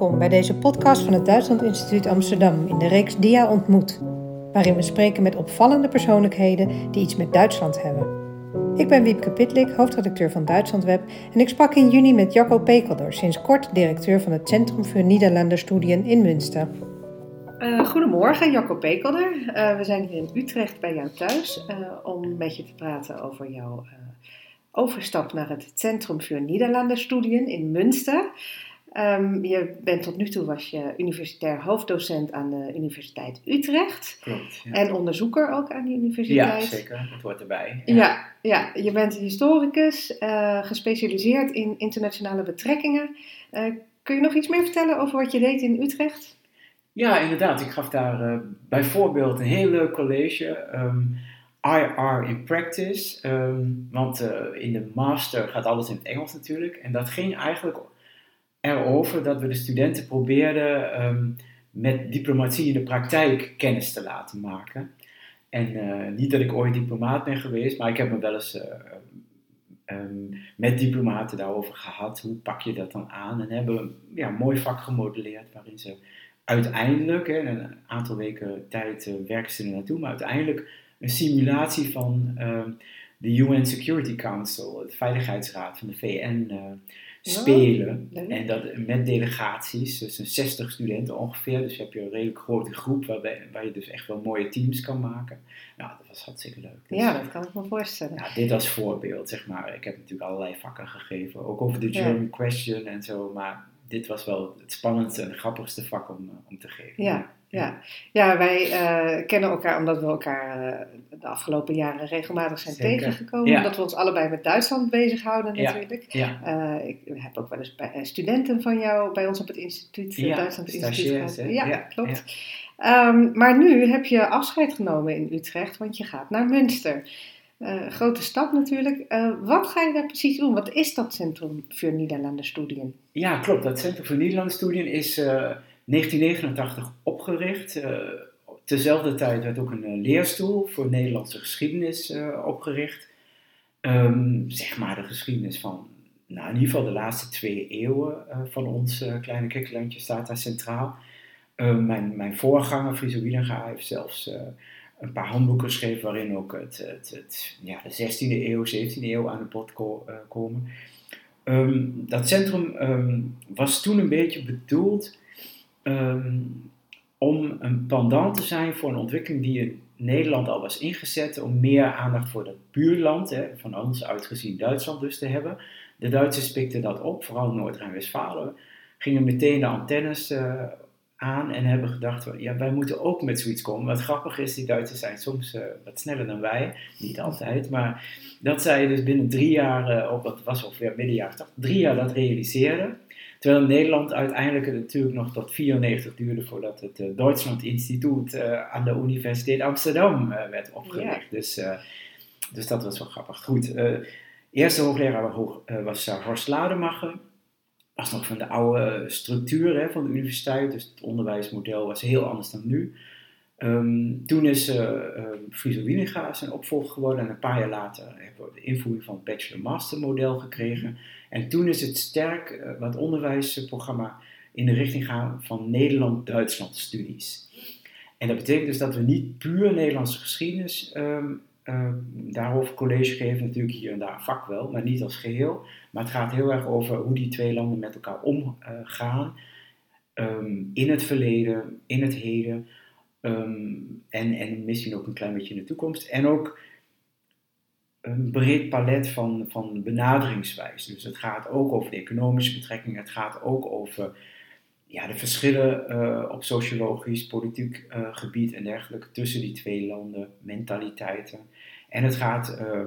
Welkom bij deze podcast van het Duitsland Instituut Amsterdam in de reeks Dia ontmoet, waarin we spreken met opvallende persoonlijkheden die iets met Duitsland hebben. Ik ben Wiepke Pitlik, hoofdredacteur van Duitslandweb en ik sprak in juni met Jacco Pekelder, sinds kort directeur van het Centrum voor Nederlanderstudien in Münster. Uh, goedemorgen, Jacco Pekelder. Uh, we zijn hier in Utrecht bij jou thuis uh, om met je te praten over jouw overstap naar het Centrum voor Nederlanderstudien in Münster. Um, je bent tot nu toe was je universitair hoofddocent aan de Universiteit Utrecht. Klopt. Ja. En onderzoeker ook aan die universiteit. Ja, zeker. Dat hoort erbij. Ja, ja, ja. je bent historicus, uh, gespecialiseerd in internationale betrekkingen. Uh, kun je nog iets meer vertellen over wat je deed in Utrecht? Ja, inderdaad. Ik gaf daar uh, bijvoorbeeld een heel leuk college. Um, IR in practice. Um, want in de master gaat alles in het Engels natuurlijk. En dat ging eigenlijk erover dat we de studenten probeerden um, met diplomatie in de praktijk kennis te laten maken. En uh, niet dat ik ooit diplomaat ben geweest, maar ik heb me wel eens uh, um, met diplomaten daarover gehad. Hoe pak je dat dan aan? En hebben we ja, een mooi vak gemodelleerd waarin ze uiteindelijk, een aantal weken tijd uh, werken ze er naartoe, maar uiteindelijk een simulatie van de UN Security Council, de Veiligheidsraad van de VN spelen. Oh, en dat met delegaties, dus een 60 studenten ongeveer. Dus heb je een redelijk grote groep waarbij, waar je dus echt wel mooie teams kan maken. Nou, dat was hartstikke leuk. Dus, ja, dat kan ik me voorstellen. Dit als voorbeeld, zeg maar. Ik heb natuurlijk allerlei vakken gegeven, ook over de German ja. question en zo. Maar dit was wel het spannendste en grappigste vak om, om te geven. Ja. Ja, ja wij uh, kennen elkaar omdat we elkaar uh, de afgelopen jaren regelmatig zijn Zeker. tegengekomen. Ja. Omdat we ons allebei met Duitsland bezighouden natuurlijk. Ja. Ja. Uh, ik heb ook wel eens bij, studenten van jou bij ons op het instituut, ja, Duitsland Instituut gehad. Ja, klopt. Um, maar nu heb je afscheid genomen in Utrecht, want je gaat naar Münster. grote stap natuurlijk. wat ga je daar precies doen? Wat is dat Centrum voor Nederlanderstudien? Ja, klopt. Dat Centrum voor Nederlanderstudien is 1989 opgericht. Tezelfde tijd werd ook een uh, leerstoel voor Nederlandse geschiedenis uh, opgericht. Um, zeg maar de geschiedenis van, nou in ieder geval de laatste twee eeuwen van ons kleine kikkerlandje staat daar centraal. mijn, mijn voorganger, Friso Wielenga, heeft zelfs een paar handboeken geschreven waarin ook het, het, het, ja, de 16e eeuw, 17e eeuw aan de bod ko komen. Um, dat centrum um, was toen een beetje bedoeld um, om een pendant te zijn voor een ontwikkeling die in Nederland al was ingezet om meer aandacht voor dat buurland, hè, van ons uitgezien Duitsland dus te hebben. De Duitsers pikten dat op, vooral Noord-Rijn-Westfalen, gingen meteen de antennes uh, aan en hebben gedacht, ja wij moeten ook met zoiets komen. Wat grappig is, die Duitsers zijn soms uh, wat sneller dan wij, niet altijd, maar dat zij dus binnen drie jaar, uh, op, dat was ongeveer midden jaren 80, drie jaar dat realiseerden. Terwijl in Nederland uiteindelijk het natuurlijk nog tot 94 duurde voordat het uh, Duitsland Instituut uh, aan de Universiteit Amsterdam uh, werd opgericht. Ja. Dus, dus dat was wel grappig. Goed, eerste hoogleraar was Horst Lademacher. Was nog van de oude structuur hè, van de universiteit, dus het onderwijsmodel was heel anders dan nu. Um, toen is uh, uh, Friso Wieninga zijn opvolger geworden en een paar jaar later hebben we de invoering van het bachelor-master model gekregen. En toen is het sterk uh, wat onderwijsprogramma in de richting gaan van Nederland-Duitsland studies. En dat betekent dus dat we niet puur Nederlandse geschiedenis um, daarover college geven, natuurlijk hier en daar vak wel, maar niet als geheel. Maar het gaat heel erg over hoe die twee landen met elkaar omgaan um, in het verleden, in het heden. En, en misschien ook een klein beetje in de toekomst. En ook een breed palet van, van benaderingswijzen. Dus het gaat ook over de economische betrekkingen, het gaat ook over ja, de verschillen uh, op sociologisch, politiek uh, gebied en dergelijke tussen die twee landen, mentaliteiten. En het gaat, uh,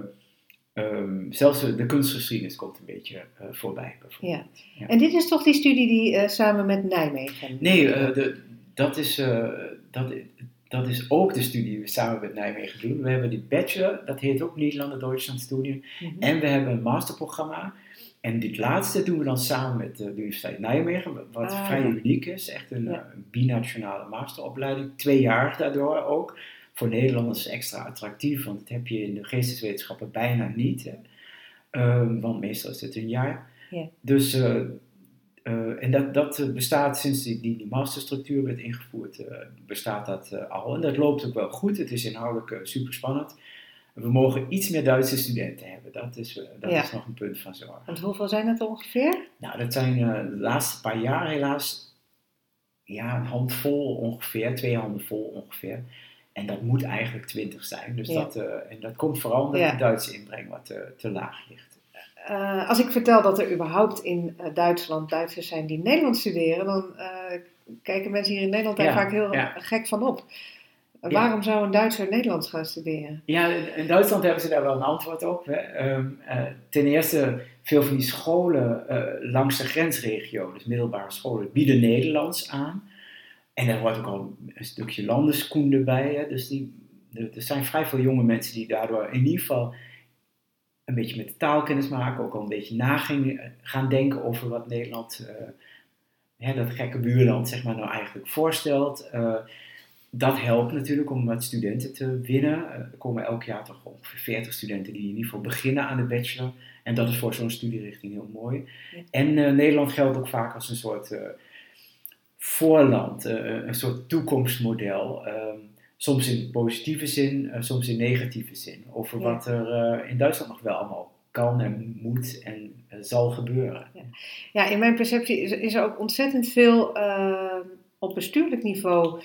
um, zelfs de kunstgeschiedenis komt een beetje voorbij bijvoorbeeld. Ja. ja. En dit is toch die studie die samen met Nijmegen? Nee, de, dat is, dat, dat is ook de studie die we samen met Nijmegen doen. We hebben die bachelor, dat heet ook Nederlander-Duitsland studie. Mm -hmm. En we hebben een masterprogramma. En dit laatste doen we dan samen met de Universiteit Nijmegen, wat ah, vrij ja. uniek is. Echt een, ja. een binationale masteropleiding. Twee jaar daardoor ook. Voor Nederlanders extra attractief, want dat heb je in de geesteswetenschappen bijna niet. Hè. Um, want meestal is het een jaar. Ja. Dus uh, en dat, dat bestaat sinds die, die, die masterstructuur werd ingevoerd, bestaat dat al. En dat loopt ook wel goed. Het is inhoudelijk super spannend. We mogen iets meer Duitse studenten hebben. Dat is, dat is nog een punt van zorg. Want hoeveel zijn het ongeveer? Nou, dat zijn de laatste paar jaar helaas ja, een handvol ongeveer, twee handen vol ongeveer. En dat moet eigenlijk 20 zijn. Dus dat, en dat komt vooral omdat de Duitse inbreng wat te laag ligt. Uh, als ik vertel dat er überhaupt in uh, Duitsland Duitsers zijn die Nederlands studeren, dan kijken mensen hier in Nederland daar vaak heel gek van op. Waarom zou een Duitser Nederlands gaan studeren? Ja, in Duitsland hebben ze daar wel een antwoord op. Hè. Um, ten eerste, veel van die scholen langs de grensregio, dus middelbare scholen, bieden Nederlands aan. En er wordt ook al een stukje landenskoende bij. Hè? Dus die, er zijn vrij veel jonge mensen die daardoor in ieder geval een beetje met de taalkennis maken. Ook al een beetje na gaan denken over wat Nederland, uh, hè, dat gekke buurland, zeg maar, nou eigenlijk voorstelt. Uh, dat helpt natuurlijk om wat studenten te winnen. Er komen elk jaar toch ongeveer 40 studenten die in ieder geval beginnen aan de bachelor. En dat is voor zo'n studierichting heel mooi. En Nederland geldt ook vaak als een soort voorland, een soort toekomstmodel. Um, soms in positieve zin, uh, soms in negatieve zin. Over ja. wat er uh, in Duitsland nog wel allemaal kan en moet en zal gebeuren. Ja. ja. in mijn perceptie is, is er ook ontzettend veel op bestuurlijk niveau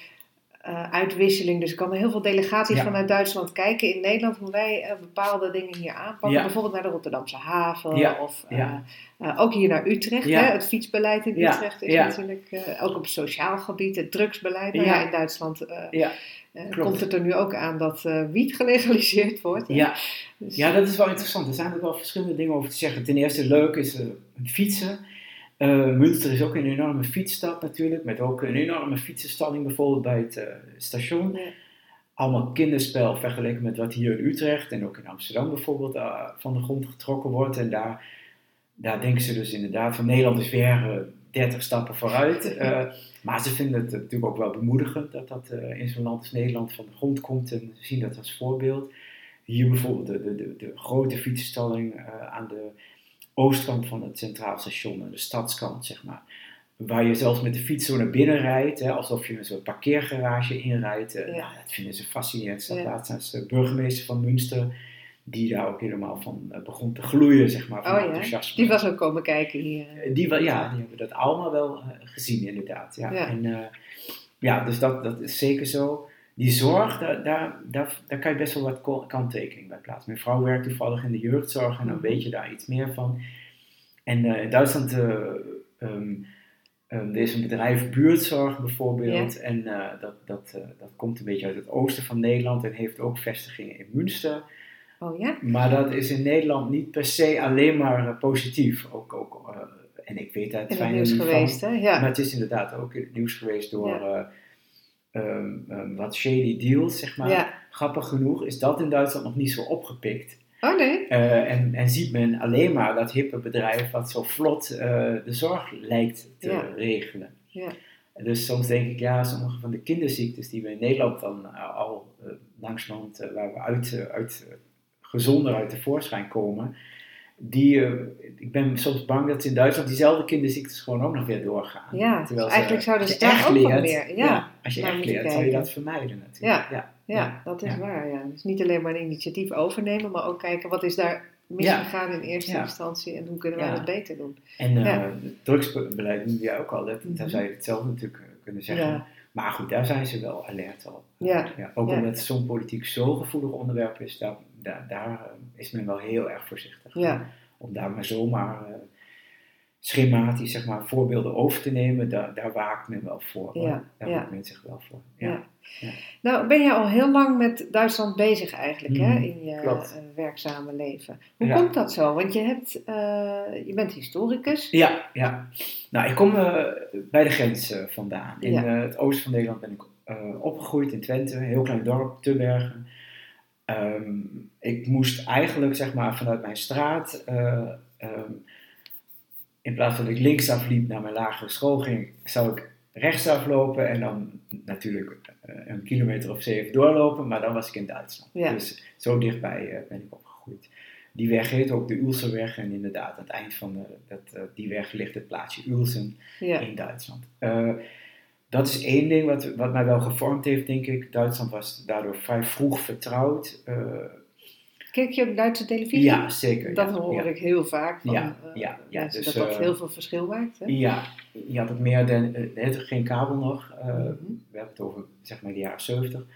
uitwisseling. Dus er komen heel veel delegaties vanuit Duitsland kijken in Nederland hoe wij bepaalde dingen hier aanpakken. Bijvoorbeeld naar de Rotterdamse haven of ook hier naar Utrecht. Hè? Het fietsbeleid in Utrecht is natuurlijk ook op sociaal gebied, het drugsbeleid. Nou ja, in Duitsland komt het er nu ook aan dat wiet gelegaliseerd wordt. Ja. Dus, ja, dat is wel interessant. Er zijn er wel verschillende dingen over te zeggen. Ten eerste leuk is fietsen. Uh, Münster is ook een enorme fietsstad natuurlijk, met ook een enorme fietsenstalling bijvoorbeeld bij het station. Ja. Allemaal kinderspel vergeleken met wat hier in Utrecht en ook in Amsterdam bijvoorbeeld van de grond getrokken wordt. En daar, daar denken ze dus inderdaad van Nederland is weer 30 stappen vooruit. maar ze vinden het natuurlijk ook wel bemoedigend dat dat in zo'n land als Nederland van de grond komt en zien dat als voorbeeld. Hier bijvoorbeeld de, de, de, de grote fietsenstalling aan de oostkant van het Centraal Station, de stadskant, zeg maar. Waar je zelfs met de fiets zo naar binnen rijdt, hè, alsof je een soort parkeergarage inrijdt. Eh, ja. Nou, dat vinden ze fascinerend. Dat ja. laatst als de burgemeester van Münster, die daar ook helemaal van uh, begon te gloeien, zeg maar, van oh, enthousiasme. Die was ook komen kijken hier. Uh, die, ja, die hebben dat allemaal wel gezien, inderdaad. Ja. En, ja, dus dat, dat is zeker zo die zorg, daar, daar, daar, daar kan je best wel wat kanttekening bij plaatsen. Mijn vrouw werkt toevallig in de jeugdzorg en dan weet je daar iets meer van. En uh, in Duitsland uh, um, um, er is een bedrijf buurtzorg bijvoorbeeld. En uh, dat, dat, dat komt een beetje uit het oosten van Nederland en heeft ook vestigingen in Münster. Oh ja? Maar dat is in Nederland niet per se alleen maar positief. Ook, ook, en ik weet dat het fijn nieuws geweest, hè? Ja. Maar het is inderdaad ook in het nieuws geweest door... Ja um, um, wat shady deals, zeg maar. Grappig genoeg is dat in Duitsland nog niet zo opgepikt. Oh nee? Uh, en, en ziet men alleen maar dat hippe bedrijf wat zo vlot uh, de zorg lijkt te ja. regelen. Ja. Dus soms denk ik, ja, sommige van de kinderziektes die we in Nederland dan uh, al langzamerhand, waar we uit, uit gezonder uit de voorschijn komen, die, uh, ik ben soms bang dat in Duitsland diezelfde kinderziektes gewoon ook nog weer doorgaan. Ja, Terwijl dus eigenlijk zouden ze daar ook leert, meer. Ja, ja, als je echt leert, zou je dat vermijden natuurlijk. Ja, ja, ja, dat is waar. Ja. Dus niet alleen maar een initiatief overnemen, maar ook kijken wat is daar misgegaan in eerste instantie en hoe kunnen wij dat beter doen. En uh, het drugsbeleid noemde jij ook al, dat, -hmm. daar zou je het zelf natuurlijk eh, kunnen zeggen. Maar goed, daar zijn ze wel alert op. Ja. ook omdat zo'n politiek zo'n gevoelig onderwerp is, daar daar, daar eh, is men wel heel erg voorzichtig. Ja. Om daar maar zomaar uh, schematisch zeg maar, voorbeelden over te nemen, daar, daar waakt men wel voor. Ja. Daar waakt men zich wel voor. Ja. ja. Nou, ben je al heel lang met Duitsland bezig eigenlijk hè, mhm. in je uh, werkzame leven. Hoe komt dat zo? Want je, hebt, je bent historicus. Ja, ja. Nou, ik kom bij de grens vandaan. In het oosten van Nederland ben ik opgegroeid in Twente, een heel klein dorp, Tubbergen. Um, ik moest eigenlijk zeg maar vanuit mijn straat, um, in plaats van dat ik linksaf liep naar mijn lagere school ging, zou ik rechtsaf lopen en dan natuurlijk uh, een kilometer of zeven doorlopen, maar dan was ik in Duitsland. Ja. Dus zo dichtbij uh, ben ik opgegroeid. die weg heet ook de Ulsenweg. En inderdaad, aan het eind van de, dat, eh, die weg ligt het plaatsje Ulsen Ja. in Duitsland. Eh, dat is één ding wat, wat mij wel gevormd heeft, denk ik. Duitsland was daardoor vrij vroeg vertrouwd. Eh, Kijk je op Duitse televisie? ja, zeker. Dat ja, hoor ja. ik heel vaak van Ja, eh, ja, dus, dat dat eh, heel veel verschil maakt. Hè? Ja, je had het meer, dan, eh, heette geen kabel nog. Mhm. We hebben het over zeg maar de jaren 70.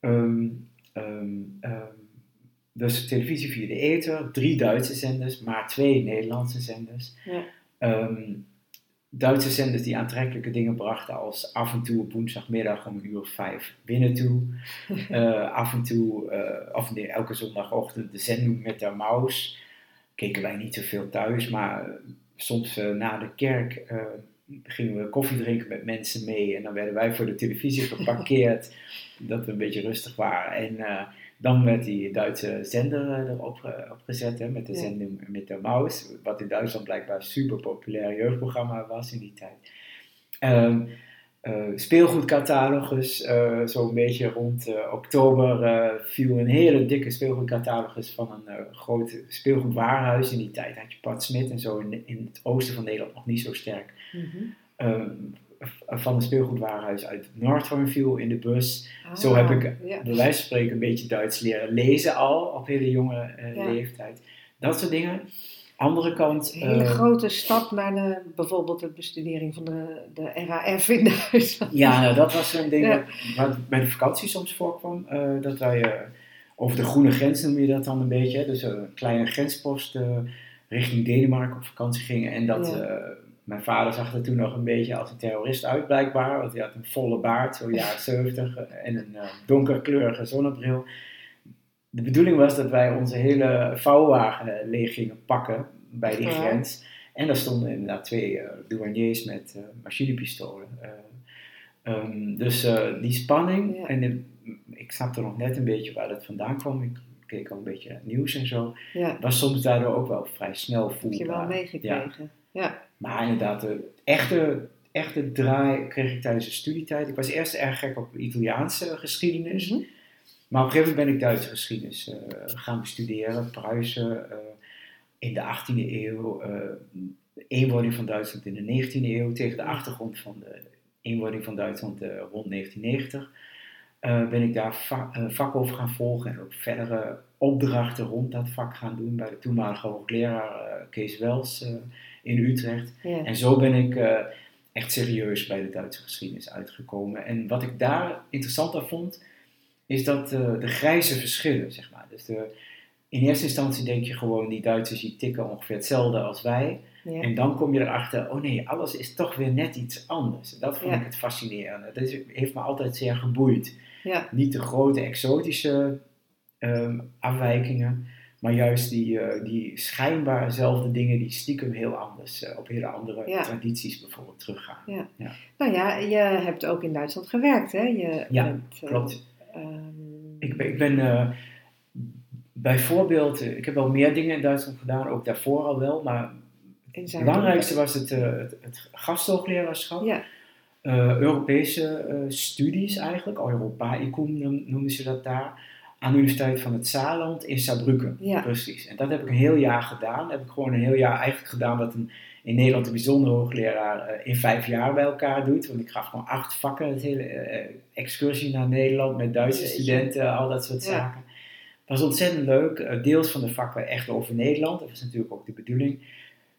Ehm, ehm, ehm, dus televisie via de ether, drie Duitse zenders, maar twee Nederlandse zenders. Ja. Duitse zenders die aantrekkelijke dingen brachten als af en toe op woensdagmiddag om een uur of vijf binnen toe. Eh, af en toe, eh, of nee, elke zondagochtend de zending met de maus. Keken wij niet zoveel thuis, maar eh, soms na de kerk gingen we koffie drinken met mensen mee. En dan werden wij voor de televisie geparkeerd, dat we een beetje rustig waren. En dan werd die Duitse zender eh, erop eh, opgezet, hè, met de zending met de maus. Wat in Duitsland blijkbaar een super populair jeugdprogramma was in die tijd. Eh, speelgoedcatalogus, zo'n beetje rond oktober viel een hele dikke speelgoedcatalogus van een groot speelgoedwarenhuis. In die tijd had je Pat Smit en zo in, in het oosten van Nederland nog niet zo sterk. Mhm. Ehm, van een speelgoedwarenhuis uit viel in de bus. Ah, Zo heb ik ja. bij wijze van spreken een beetje Duits leren lezen al op hele jonge eh, Ja. leeftijd. Dat soort dingen. Andere kant. Een hele eh, grote stap naar de, bijvoorbeeld de bestudering van de, de RAF in Duitsland. Ja, nou, dat was een ding Ja. wat, bij de vakantie soms voorkwam. eh, dat wij eh, over de groene grens noem je dat dan een beetje. hè, Dus een kleine grenspost richting Denemarken op vakantie gingen. En dat mijn vader zag er toen nog een beetje als een terrorist uit blijkbaar. Want hij had een volle baard, zo jaren 70. eh, en een eh, donkerkleurige zonnebril. De bedoeling was dat wij onze hele vouwwagen leeg gingen pakken bij die Ja. grens. En daar stonden inderdaad twee eh, douaniers met eh, machinepistolen. Eh, ehm, dus die spanning, Ja. en de- ik snapte nog net een beetje waar dat vandaan kwam. Ik keek al een beetje naar het nieuws en zo. Ja, Was soms daardoor ook wel vrij snel heb voelbaar. je wel meegekregen. Ja. Maar inderdaad, de echte, echte draai kreeg ik tijdens de studietijd. Ik was eerst erg gek op Italiaanse geschiedenis. Mhm. Maar op een gegeven moment ben ik Duitse geschiedenis eh, gaan bestuderen. Pruisen eh, in de 18e eeuw. eh, de eenwording van Duitsland in de 19e eeuw. Tegen de achtergrond van de eenwording van Duitsland rond 1990. eh, ben ik daar va- vak over gaan volgen. En ook verdere opdrachten rond dat vak gaan doen. Bij de toenmalige hoogleraar Kees Wels in Utrecht. Ja. En zo ben ik eh, echt serieus bij de Duitse geschiedenis uitgekomen. En wat ik daar interessant aan vond, is dat eh, de grijze verschillen, zeg maar. Dus de, in eerste instantie denk je gewoon, die Duitsers die tikken ongeveer hetzelfde als wij. Ja. En dan kom je erachter, oh nee, alles is toch weer net iets anders. Dat vond Ja. ik het fascinerende. Dat is- heeft me altijd zeer geboeid. Ja. Niet de grote exotische ehm, afwijkingen, maar juist die, eh, die schijnbaar dezelfde dingen die stiekem heel anders, eh, op hele andere Ja. tradities bijvoorbeeld teruggaan. Nou ja, je hebt ook in Duitsland gewerkt, hè? Je Ja, bent, eh, Klopt. ehm, Ik ben, ik ben bijvoorbeeld, ik heb wel meer dingen in Duitsland gedaan, ook daarvoor al wel, maar het belangrijkste was het, het, het gasthoogleraarschap. Ja, Europese studies eigenlijk, Europaicum noem- noemen ze dat daar, aan de Universiteit van het Saarland in Saarbrücken. Ja. Precies. En dat heb ik een heel jaar gedaan. Dat heb ik gewoon een heel jaar eigenlijk gedaan wat een, in Nederland een bijzondere hoogleraar eh, in vijf jaar bij elkaar doet. Want ik gaf gewoon acht vakken, het hele eh, excursie naar Nederland met Duitse studenten, al dat soort Ja. zaken. Het was ontzettend leuk. Eh, deels van de vakken echt over Nederland. Dat was natuurlijk ook de bedoeling.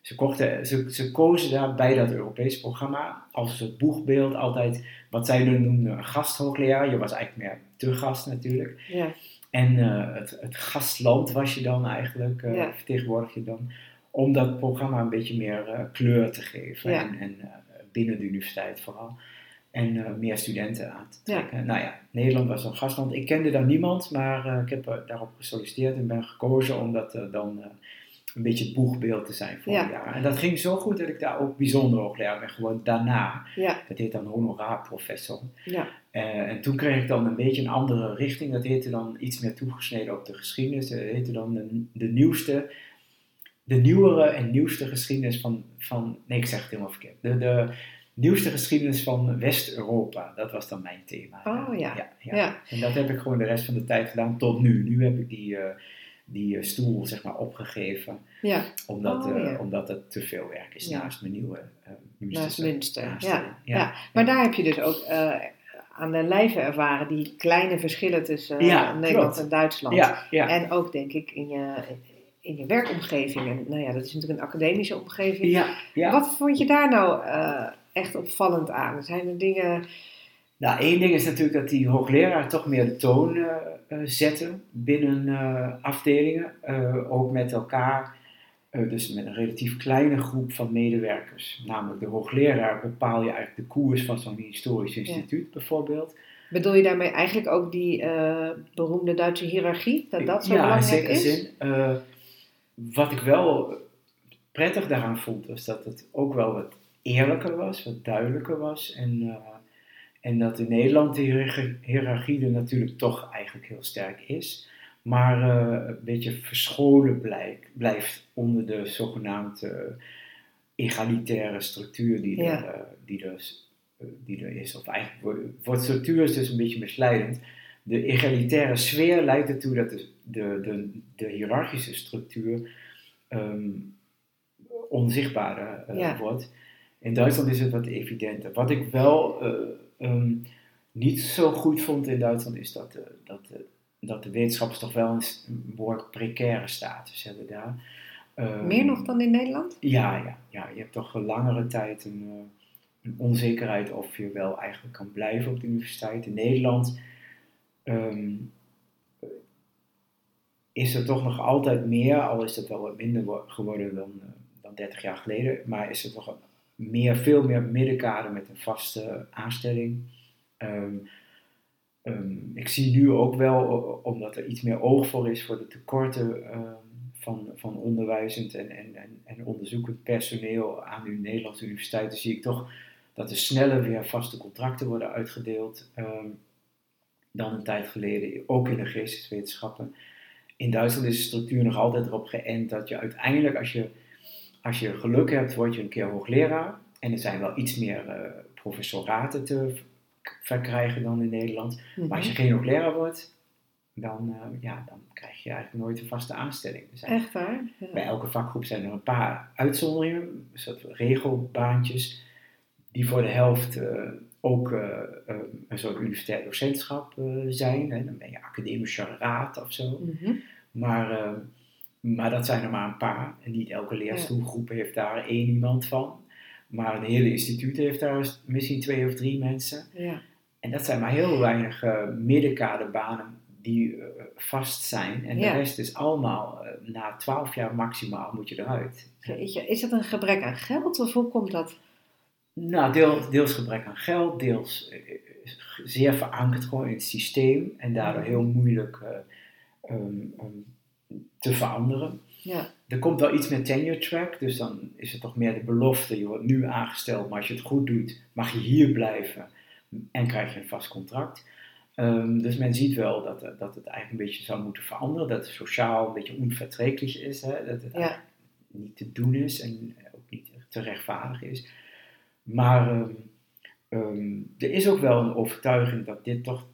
Ze, kochten, ze, ze kozen daar bij dat Europese programma als een soort boegbeeld altijd wat zij dan noemden een gasthoogleraar. Je was eigenlijk meer te gast natuurlijk. ja, En eh, het, het gastland was je dan eigenlijk, eh Ja. vertegenwoordig je dan, om dat programma een beetje meer eh, kleur te geven. Ja. En, en binnen de universiteit vooral. En meer studenten aan te trekken. Nou ja, Nederland was een gastland. Ik kende daar niemand, maar ik heb daarop gesolliciteerd en ben gekozen om dat dan een beetje het boegbeeld te zijn voor Ja. jaar. En dat ging zo goed dat ik daar ook bijzonder hoogleraar ben gewoon daarna. ja, Dat heet dan honorarprofessor. ja, Eh, en toen kreeg ik dan een beetje een andere richting. Dat heette dan iets meer toegesneden op de geschiedenis. Dat heette dan de, de nieuwste, de nieuwere en nieuwste geschiedenis van, van nee ik zeg het helemaal verkeerd. De, de nieuwste geschiedenis van West-Europa. Dat was dan mijn thema. Oh, ja. ja, ja. En dat heb ik gewoon de rest van de tijd gedaan tot nu. Nu heb ik die, eh, die stoel zeg maar opgegeven. Ja. Omdat, Oh, ja. omdat het te veel werk is naast mijn nieuwe uh, Naast Münster, ja. Ja. Maar daar heb je dus ook eh, aan de lijve ervaren die kleine verschillen tussen eh, Ja, Nederland klopt. en Duitsland. Ja, ja. En ook denk ik in je, in je werkomgeving. En nou ja, dat is natuurlijk een academische omgeving. Wat vond je daar nou eh, echt opvallend aan? Zijn er dingen... Nou, één ding is natuurlijk dat die hoogleraar toch meer de toon eh, eh, zetten binnen eh, afdelingen. Ook met elkaar, dus met een relatief kleine groep van medewerkers. Namelijk de hoogleraar bepaal je eigenlijk de koers van zo'n historisch instituut bijvoorbeeld. Bedoel je daarmee eigenlijk ook die beroemde Duitse hiërarchie? Dat dat zo ja, in belangrijk zekere is? zin. Eh, wat ik wel prettig daaraan vond, was dat het ook wel wat eerlijker was, wat duidelijker was. En, en dat in Nederland de hiërarchie- er natuurlijk toch eigenlijk heel sterk is. Maar eh, een beetje verscholen blijft onder de zogenaamde egalitaire structuur die, Ja. er, eh, die, er, is- eh, die er is. Of eigenlijk, wordt- structuur is dus een beetje misleidend. De egalitaire sfeer leidt ertoe dat de, de, de, de hiërarchische structuur ehm, onzichtbaarder eh, Ja. wordt. In Duitsland is het wat evidenter. Wat ik wel eh, ehm, niet zo goed vond in Duitsland is dat, eh, dat, eh, dat de wetenschappers toch wel een, behoorlijk precaire status hebben daar. Ehm, Meer nog dan in Nederland? ja, ja, ja, je hebt toch een langere tijd een, een onzekerheid of je wel eigenlijk kan blijven op de universiteit. In Nederland ehm, is er toch nog altijd meer, al is het wel wat minder wo- geworden dan, dan 30 jaar geleden, maar is er toch meer, veel meer middenkader met een vaste aanstelling. Ehm, ehm, ik zie nu ook wel, omdat er iets meer oog voor is voor de tekorten ehm, van, van onderwijzend en, en, en, en onderzoekend personeel aan de Nederlandse universiteiten, zie ik toch dat er sneller weer vaste contracten worden uitgedeeld dan een tijd geleden, ook in de geesteswetenschappen. In Duitsland is de structuur nog altijd erop geënt dat je uiteindelijk, als je, als je geluk hebt, word je een keer hoogleraar. En er zijn wel iets meer eh, professoraten te verkrijgen dan in Nederland. Maar als je geen hoogleraar wordt, dan, eh, ja, dan krijg je eigenlijk nooit een vaste aanstelling. Echt waar? Ja. bij elke vakgroep zijn er een paar uitzonderingen, een soort regelbaantjes, die voor de helft eh, ook een soort universitair docentschap zijn. Hè. Dan ben je academische raad of zo. Mhm. Maar, maar dat zijn er maar een paar. En niet elke leerstoelgroep heeft daar één iemand van. Maar een hele instituut heeft daar misschien twee of drie mensen. Ja. En dat zijn maar heel weinig eh, middenkaderbanen die eh, vast zijn. En Ja. de rest is allemaal, eh, na twaalf jaar maximaal moet je eruit. Is dat een gebrek aan geld of hoe komt dat? Nou, deels, deels gebrek aan geld, deels zeer verankerd gewoon in het systeem. En daardoor heel moeilijk te veranderen. Ja. Er komt wel iets met tenure track, dus dan is het toch meer de belofte, je wordt nu aangesteld, maar als je het goed doet, mag je hier blijven en krijg je een vast contract. Ehm, dus men ziet wel dat, eh, dat het eigenlijk een beetje zou moeten veranderen, dat het sociaal een beetje onverträglich is, hè? dat het Ja. eigenlijk niet te doen is en ook niet te rechtvaardigen is. Maar ehm, ehm, er is ook wel een overtuiging dat dit toch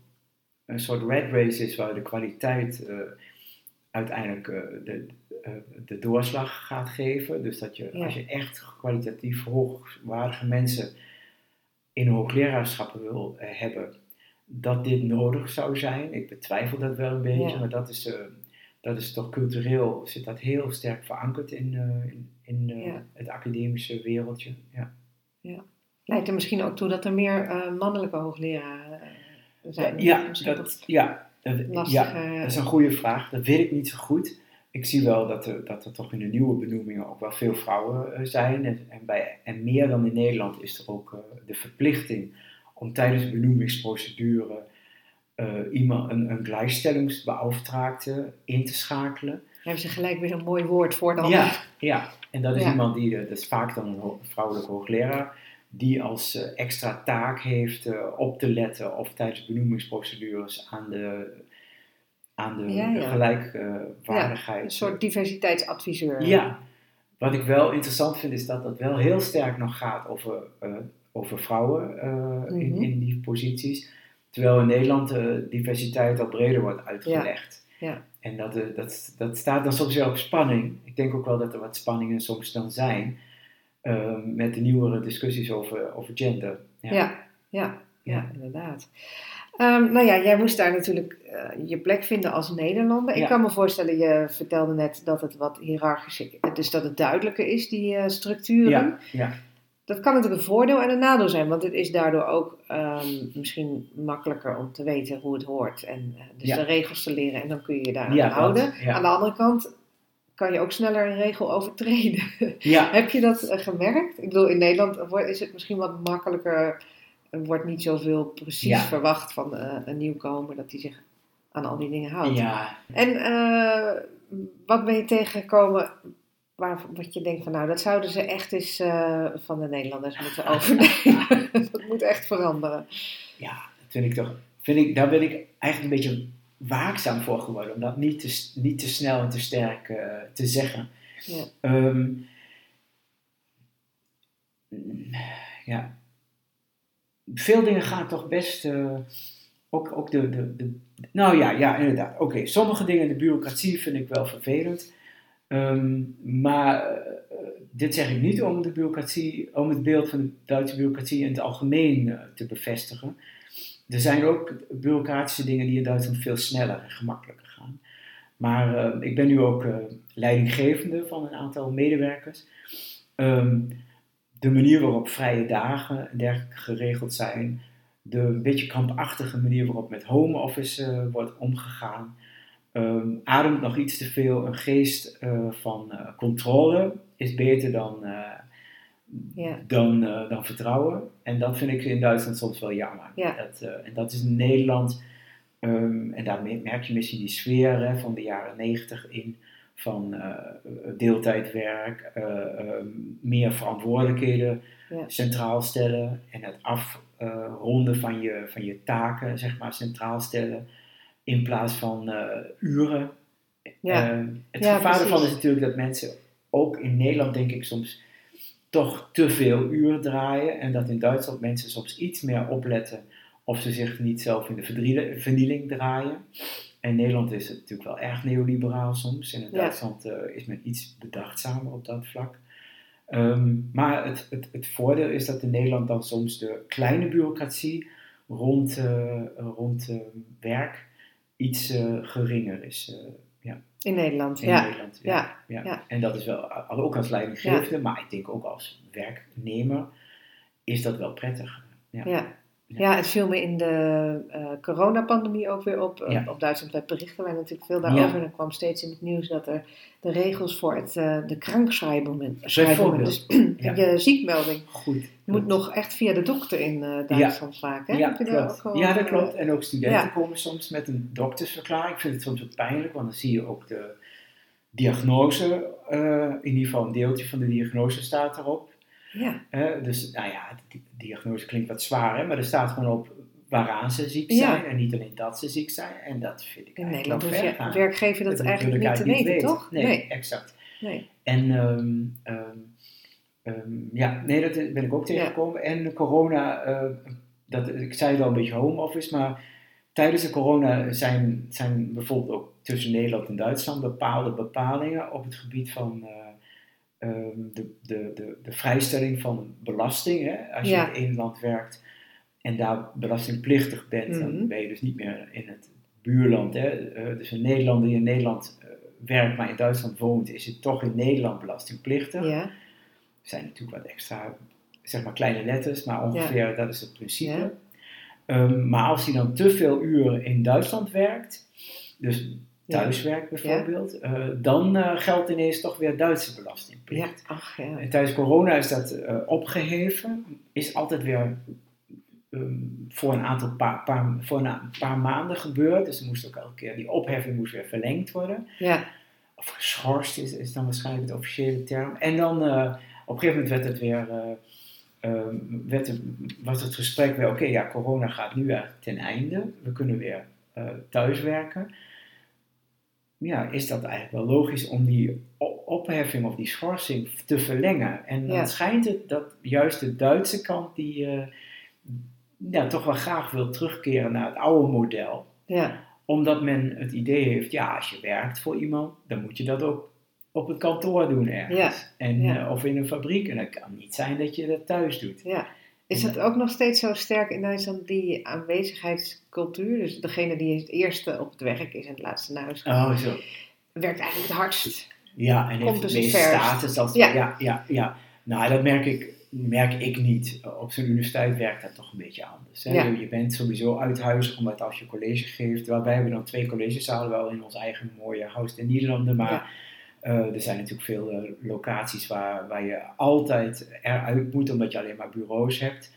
een soort red race is waar de kwaliteit eh, uiteindelijk eh, de, eh, de doorslag gaat geven. Dus dat je, Ja. als je echt kwalitatief hoogwaardige mensen in hoogleraarschappen wil eh, hebben, dat dit nodig zou zijn. Ik betwijfel dat wel een beetje, Ja. maar dat is, dat is toch cultureel, zit dat heel sterk verankerd in, in, in Ja. het academische wereldje. Ja. Leidt er misschien ook toe dat er meer mannelijke hoogleraren zijn? Ja, dat, ja, ja, dat is een goede vraag. Dat weet ik niet zo goed. Ik zie wel dat er, dat er toch in de nieuwe benoemingen ook wel veel vrouwen eh, zijn. En, en, bij, en meer dan in Nederland is er ook eh, de verplichting om tijdens de benoemingsprocedure eh, iemand, een, een gelijkstellingsbeauftragte in te schakelen. Hebben ze gelijk weer zo'n mooi woord voor dan? Ja, ja, en dat is Ja. iemand die, dat is vaak dan een vrouwelijke hoogleraar, die als eh, extra taak heeft eh, op te letten of tijdens benoemingsprocedures aan de, aan de, Ja, de ja. gelijkwaardigheid. Een soort diversiteitsadviseur. Ja, wat ik wel interessant vind is dat dat wel heel sterk nog gaat over, eh, over vrouwen eh, in, Mhm. in die posities. Terwijl in Nederland de diversiteit al breder wordt uitgelegd. Ja. En dat, eh, dat, dat staat dan soms wel op spanning. Ik denk ook wel dat er wat spanningen soms dan zijn ehm, met de nieuwere discussies over, over gender. Ja, ja, ja, ja inderdaad. Ehm, nou ja, jij moest daar natuurlijk eh, je plek vinden als Nederlander. Ik Ja. kan me voorstellen, je vertelde net dat het wat hiërarchisch is, dus dat het duidelijker is, die eh, structuren. Ja, ja, Dat kan natuurlijk een voordeel en een nadeel zijn, want het is daardoor ook ehm, misschien makkelijker om te weten hoe het hoort en eh, dus Ja. de regels te leren en dan kun je je daar aan Ja, houden. ja. Aan de andere kant kan je ook sneller een regel overtreden. ja. Heb je dat eh, gemerkt? Ik bedoel, in Nederland is het misschien wat makkelijker. Er wordt niet zoveel precies Ja. verwacht van eh, een nieuwkomer dat hij zich aan al die dingen houdt. ja. En eh, wat ben je tegengekomen waar, wat je denkt van nou, dat zouden ze echt eens van de Nederlanders moeten overnemen. dat moet echt veranderen. Ja, dat vind ik toch. Vind ik, daar ben ik eigenlijk een beetje waakzaam voor geworden. Om dat niet te, niet te snel en te sterk eh, te zeggen. Ja. Ehm, ja. Veel dingen gaan toch best. eh, ook, ook de, de, de. Nou ja, ja, inderdaad. Oké, sommige dingen, de bureaucratie vind ik wel vervelend. Ehm, maar eh, dit zeg ik niet om de bureaucratie, om het beeld van de Duitse bureaucratie in het algemeen te bevestigen. Er zijn ook bureaucratische dingen die in Duitsland veel sneller en gemakkelijker gaan. Maar eh, ik ben nu ook eh, leidinggevende van een aantal medewerkers. Ehm, de manier waarop vrije dagen en dergelijke geregeld zijn, de een beetje krampachtige manier waarop met home office eh, wordt omgegaan, ehm, ademt nog iets te veel een geest van controle, is beter dan, Ja. dan, eh, dan vertrouwen. En dat vind ik in Duitsland soms wel jammer. Ja. Dat, eh, en dat is in Nederland, ehm, en daar me- merk je misschien die sfeer hè, van de jaren negentig in, van eh, deeltijdwerk, eh, ehm, meer verantwoordelijkheden Ja. centraal stellen en het afronden van, je, van je taken, zeg maar, centraal stellen, in plaats van uren. Ja. Ehm, het gevaar ervan is natuurlijk dat mensen ook in Nederland, denk ik, soms toch te veel uren draaien. En dat in Duitsland mensen soms iets meer opletten of ze zich niet zelf in de vernieling draaien. En in Nederland is het natuurlijk wel erg neoliberaal soms. En in Ja. Duitsland eh, is men iets bedachtzamer op dat vlak. Ehm, maar het, het, het voordeel is dat in Nederland dan soms de kleine bureaucratie rond, eh, rond eh, werk iets eh, geringer is. In Nederland, in ja. Nederland. Ja, ja. ja. En dat is wel, ook als leidinggevende, maar ik denk ook als werknemer, is dat wel prettig. Ja. Ja. Het viel me in de eh, coronapandemie ook weer op. Ja. Op Duitsland werd berichten wij natuurlijk veel daarover. Ja. En er kwam steeds in het nieuws dat er de regels voor het, eh, de Bijvoorbeeld. dus Ja. je ziekmelding, Goed. moet nog echt via de dokter in eh, Duitsland vaak. Hè? Ja, klopt. ja, dat eh, klopt. En ook studenten komen soms met een doktersverklaring. Ik vind het soms ook pijnlijk, want dan zie je ook de diagnose, eh, in ieder geval een deeltje van de diagnose staat erop. Ja, dus, nou ja, de di- diagnose klinkt wat zwaar, hè, maar er staat gewoon op waaraan ze ziek Ja. zijn en niet alleen dat ze ziek zijn. En dat vind ik in eigenlijk wel ver gaan. werkgever dat wil eigenlijk niet te weten, toch? Nee, Nee. exact. nee. En ehm, ehm, ehm, ja, nee, dat ben ik ook tegengekomen. En corona, eh, dat, ik zei het al een beetje home office, maar tijdens de corona zijn, zijn bijvoorbeeld ook tussen Nederland en Duitsland bepaalde bepalingen op het gebied van eh, ehm, de, de, de, de vrijstelling van belasting. Hè? Als je Ja. in één land werkt en daar belastingplichtig bent, Mhm. dan ben je dus niet meer in het buurland. Hè? Eh, dus een Nederlander die in Nederland eh, werkt, maar in Duitsland woont, is het toch in Nederland belastingplichtig. Ja, Er zijn natuurlijk wat extra, zeg maar kleine letters, maar ongeveer dat is het principe. Ehm, maar als hij dan te veel uren in Duitsland werkt, dus thuiswerkt bijvoorbeeld, eh, dan eh, geldt ineens toch weer Duitse ja, belastingplicht. ach ja. En tijdens corona is dat eh, opgeheven, is altijd weer ehm, voor, een aantal paar, paar, voor een paar maanden gebeurd. Dus er moest ook elke keer, die opheffing moest weer verlengd worden Ja, of geschorst is, is dan waarschijnlijk de officiële term. En dan op een gegeven moment werd het weer, eh, ehm, werd het, was het gesprek weer, oké, ja, corona gaat nu eigenlijk ten einde. We kunnen weer thuiswerken. Ja, is dat eigenlijk wel logisch om die opheffing of die schorsing te verlengen? En dan Ja. schijnt het dat juist de Duitse kant die eh, ja, toch wel graag wil terugkeren naar het oude model ja, Omdat men het idee heeft, ja, als je werkt voor iemand, dan moet je dat ook op het kantoor doen ergens. En, eh, of in een fabriek. En het kan niet zijn dat je dat thuis doet. Ja. Is dat ook nog steeds zo sterk in Duitsland, die aanwezigheidscultuur? Dus degene die het eerste op het werk is en het laatste naar huis gaat, Oh, zo. werkt eigenlijk het hardst. Ja, en heeft dus meeste verst. status. Als, Ja. ja. Ja, ja, Nou, dat merk ik, merk ik niet. Op zo'n universiteit werkt dat toch een beetje anders. Hè? Ja. Je, bent sowieso uithuizig, omdat als je college geeft... Wel, wij hebben dan twee collegezalen wel in ons eigen mooie huis in Nederlanden. Maar Ja. Eh, er zijn natuurlijk veel eh, locaties waar, waar je altijd eruit moet... omdat je alleen maar bureaus hebt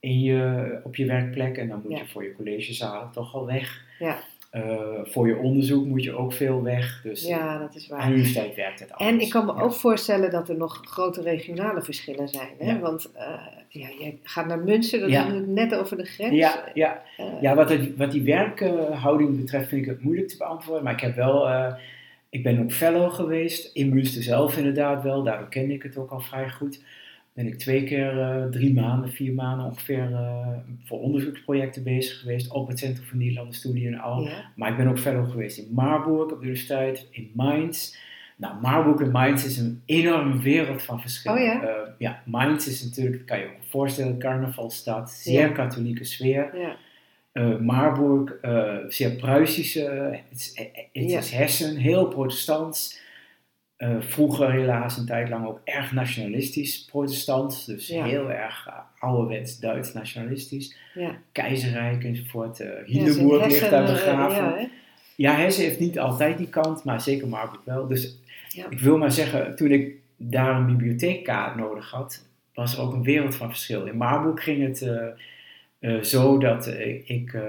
in je, op je werkplek. En dan moet Ja. je voor je collegezalen toch al weg. Ja. Eh, voor je onderzoek moet je ook veel weg. Dus Ja, dat is waar. universiteit werkt het anders. En ik kan me Ja. ook voorstellen dat er nog grote regionale verschillen zijn. Hè? Ja. Want eh, ja, je gaat naar München, dat Ja. net over de grens. Ja, ja. Ja wat, het, wat die werkhouding betreft vind ik het moeilijk te beantwoorden. Maar ik heb wel, ik ben ook fellow geweest. In Münster zelf inderdaad wel. Daardoor kende ik het ook al vrij goed. Ben ik twee keer eh, drie maanden, vier maanden ongeveer eh, voor onderzoeksprojecten bezig geweest. Op het Centrum voor Nederlandse Studie en al. ja. Maar ik ben ook fellow geweest in Marburg op de universiteit, in Mainz. Nou, Marburg en Mainz is een enorme wereld van verschil. Oh ja? Eh, ja, Mainz is natuurlijk, dat kan je ook voorstellen, carnavalstad, zeer Ja. katholieke sfeer. Ja. Eh, Marburg, eh, zeer Pruisische, het is, eh, het Ja. is Hessen, heel protestants. Eh, vroeger helaas een tijd lang ook erg nationalistisch protestants, dus Ja. heel erg uh, ouderwets Duits nationalistisch. Ja. Keizerrijk enzovoort. eh Hindenburg ligt daar eh, begraven. ja, Hessen heeft niet altijd die kant, maar zeker Marburg wel. Dus ik wil maar zeggen, toen ik daar een bibliotheekkaart nodig had, was er ook een wereld van verschil. In Marburg ging het eh, zo dat eh, ik eh,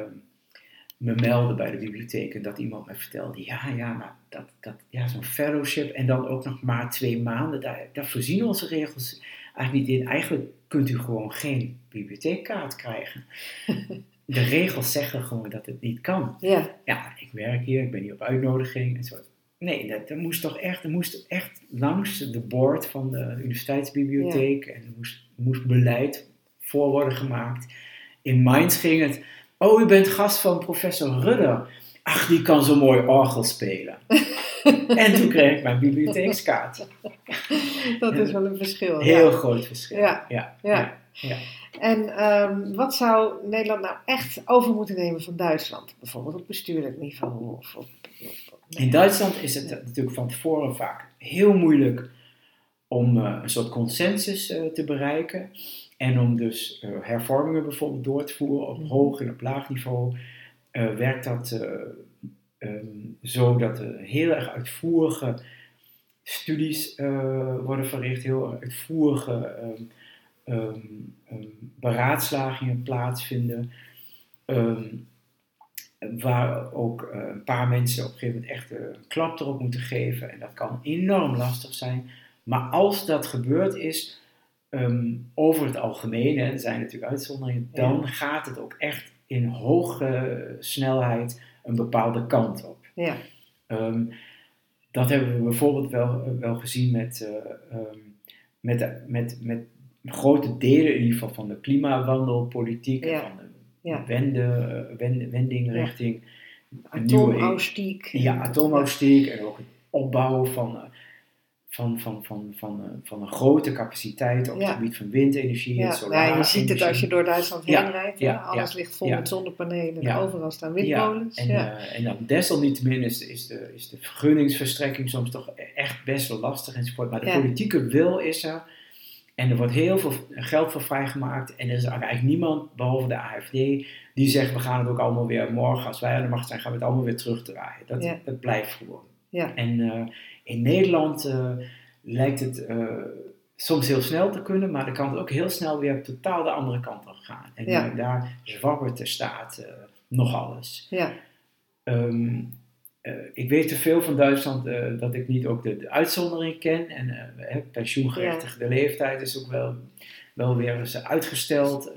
me meldde bij de bibliotheek en dat iemand me vertelde, ja, ja, maar dat, dat, ja, zo'n fellowship en dan ook nog maar twee maanden, daar, daar voorzien onze regels eigenlijk niet in. Eigenlijk kunt u gewoon geen bibliotheekkaart krijgen. De regels zeggen gewoon dat het niet kan Ja. ja, ik werk hier, ik ben hier op uitnodiging en zo. Nee, dat, dat moest toch echt, dat moest echt langs de board van de universiteitsbibliotheek en er moest, moest beleid voor worden gemaakt. In Mainz ging het, oh, u bent gast van professor Rudder. Ach, die kan zo mooi orgel spelen. en toen kreeg ik mijn bibliotheekskaart. Dat is wel een verschil. Heel ja. groot verschil. Ja. ja. Ja. ja. En ehm, wat zou Nederland nou echt over moeten nemen van Duitsland? Bijvoorbeeld op bestuurlijk niveau? Of op, op- op- In Duitsland is het natuurlijk van tevoren vaak heel moeilijk om eh, een soort consensus eh, te bereiken. En om dus eh, hervormingen bijvoorbeeld door te voeren op Mhm. hoog en op laag niveau, eh, werkt dat ehm, zo dat er heel erg uitvoerige studies worden verricht, heel erg uitvoerige ehm, beraadslagingen plaatsvinden. Waar ook een paar mensen op een gegeven moment echt een klap erop moeten geven. En dat kan enorm lastig zijn. Maar als dat gebeurd is, ehm, over het algemeen, hè, er zijn natuurlijk uitzonderingen, Ja. dan gaat het ook echt in hoge snelheid een bepaalde kant op. Ja, Ehm, dat hebben we bijvoorbeeld wel, wel gezien met, eh, ehm, met, met, met grote delen in ieder geval van de klimaatwandelpolitiek, Ja. van de Ja. wende, eh, wende, wending richting atoomausstiek. ja, atoomausstiek en ook het opbouwen van, eh, van, van, van, van, eh, van een grote capaciteit op Ja. het gebied van windenergie en Ja, solarenergie. nou, je ziet het als je door Duitsland heen Ja, rijdt. ja, Alles ja, ligt vol ja. met zonnepanelen. Ja. Overal staan Ja, windmolens. en, Ja, eh, en dan desalniettemin is, is, de, is de vergunningsverstrekking soms toch echt best wel lastig enzovoort. Maar de Ja. politieke wil is er. En er wordt heel veel geld voor vrijgemaakt. En er is eigenlijk niemand, behalve de AFD, die zegt: we gaan het ook allemaal weer morgen, als wij aan de macht zijn, gaan we het allemaal weer terugdraaien. Dat, Ja. dat blijft gewoon. Ja. En eh, in Nederland eh, lijkt het eh, soms heel snel te kunnen, maar dan kan het ook heel snel weer totaal de andere kant op gaan. En Ja. eh, daar zwabbert de staat nog alles. ja, Ehm, eh, ik weet te veel van Duitsland dat ik niet ook de, de uitzondering ken. En pensioengerechtigde leeftijd is ook wel, wel weer eens uitgesteld.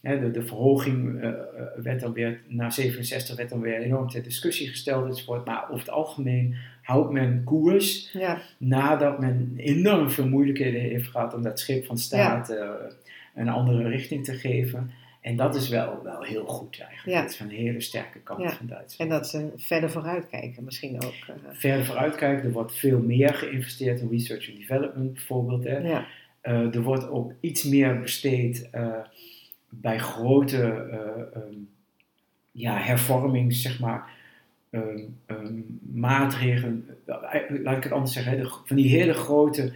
De, de verhoging eh, eh, werd dan weer, na 67 werd dan weer enorm ter discussie gesteld enzovoort. Maar over het algemeen houdt men koers ja, nadat men enorm veel moeilijkheden heeft gehad om dat schip van staat eh, een andere richting te geven. En dat is wel, wel heel goed eigenlijk. Ja. Dat is een hele sterke kant Ja. van Duitsland. En dat ze verder vooruitkijken misschien ook. eh, Verder vooruitkijken, er wordt veel meer geïnvesteerd in research and development bijvoorbeeld. Hè. ja. Er wordt ook iets meer besteed bij grote ehm, ja, hervormings, zeg maar, ehm, ehm, maatregelen. Eh, Laat ik het anders zeggen, hè, de- van die hele grote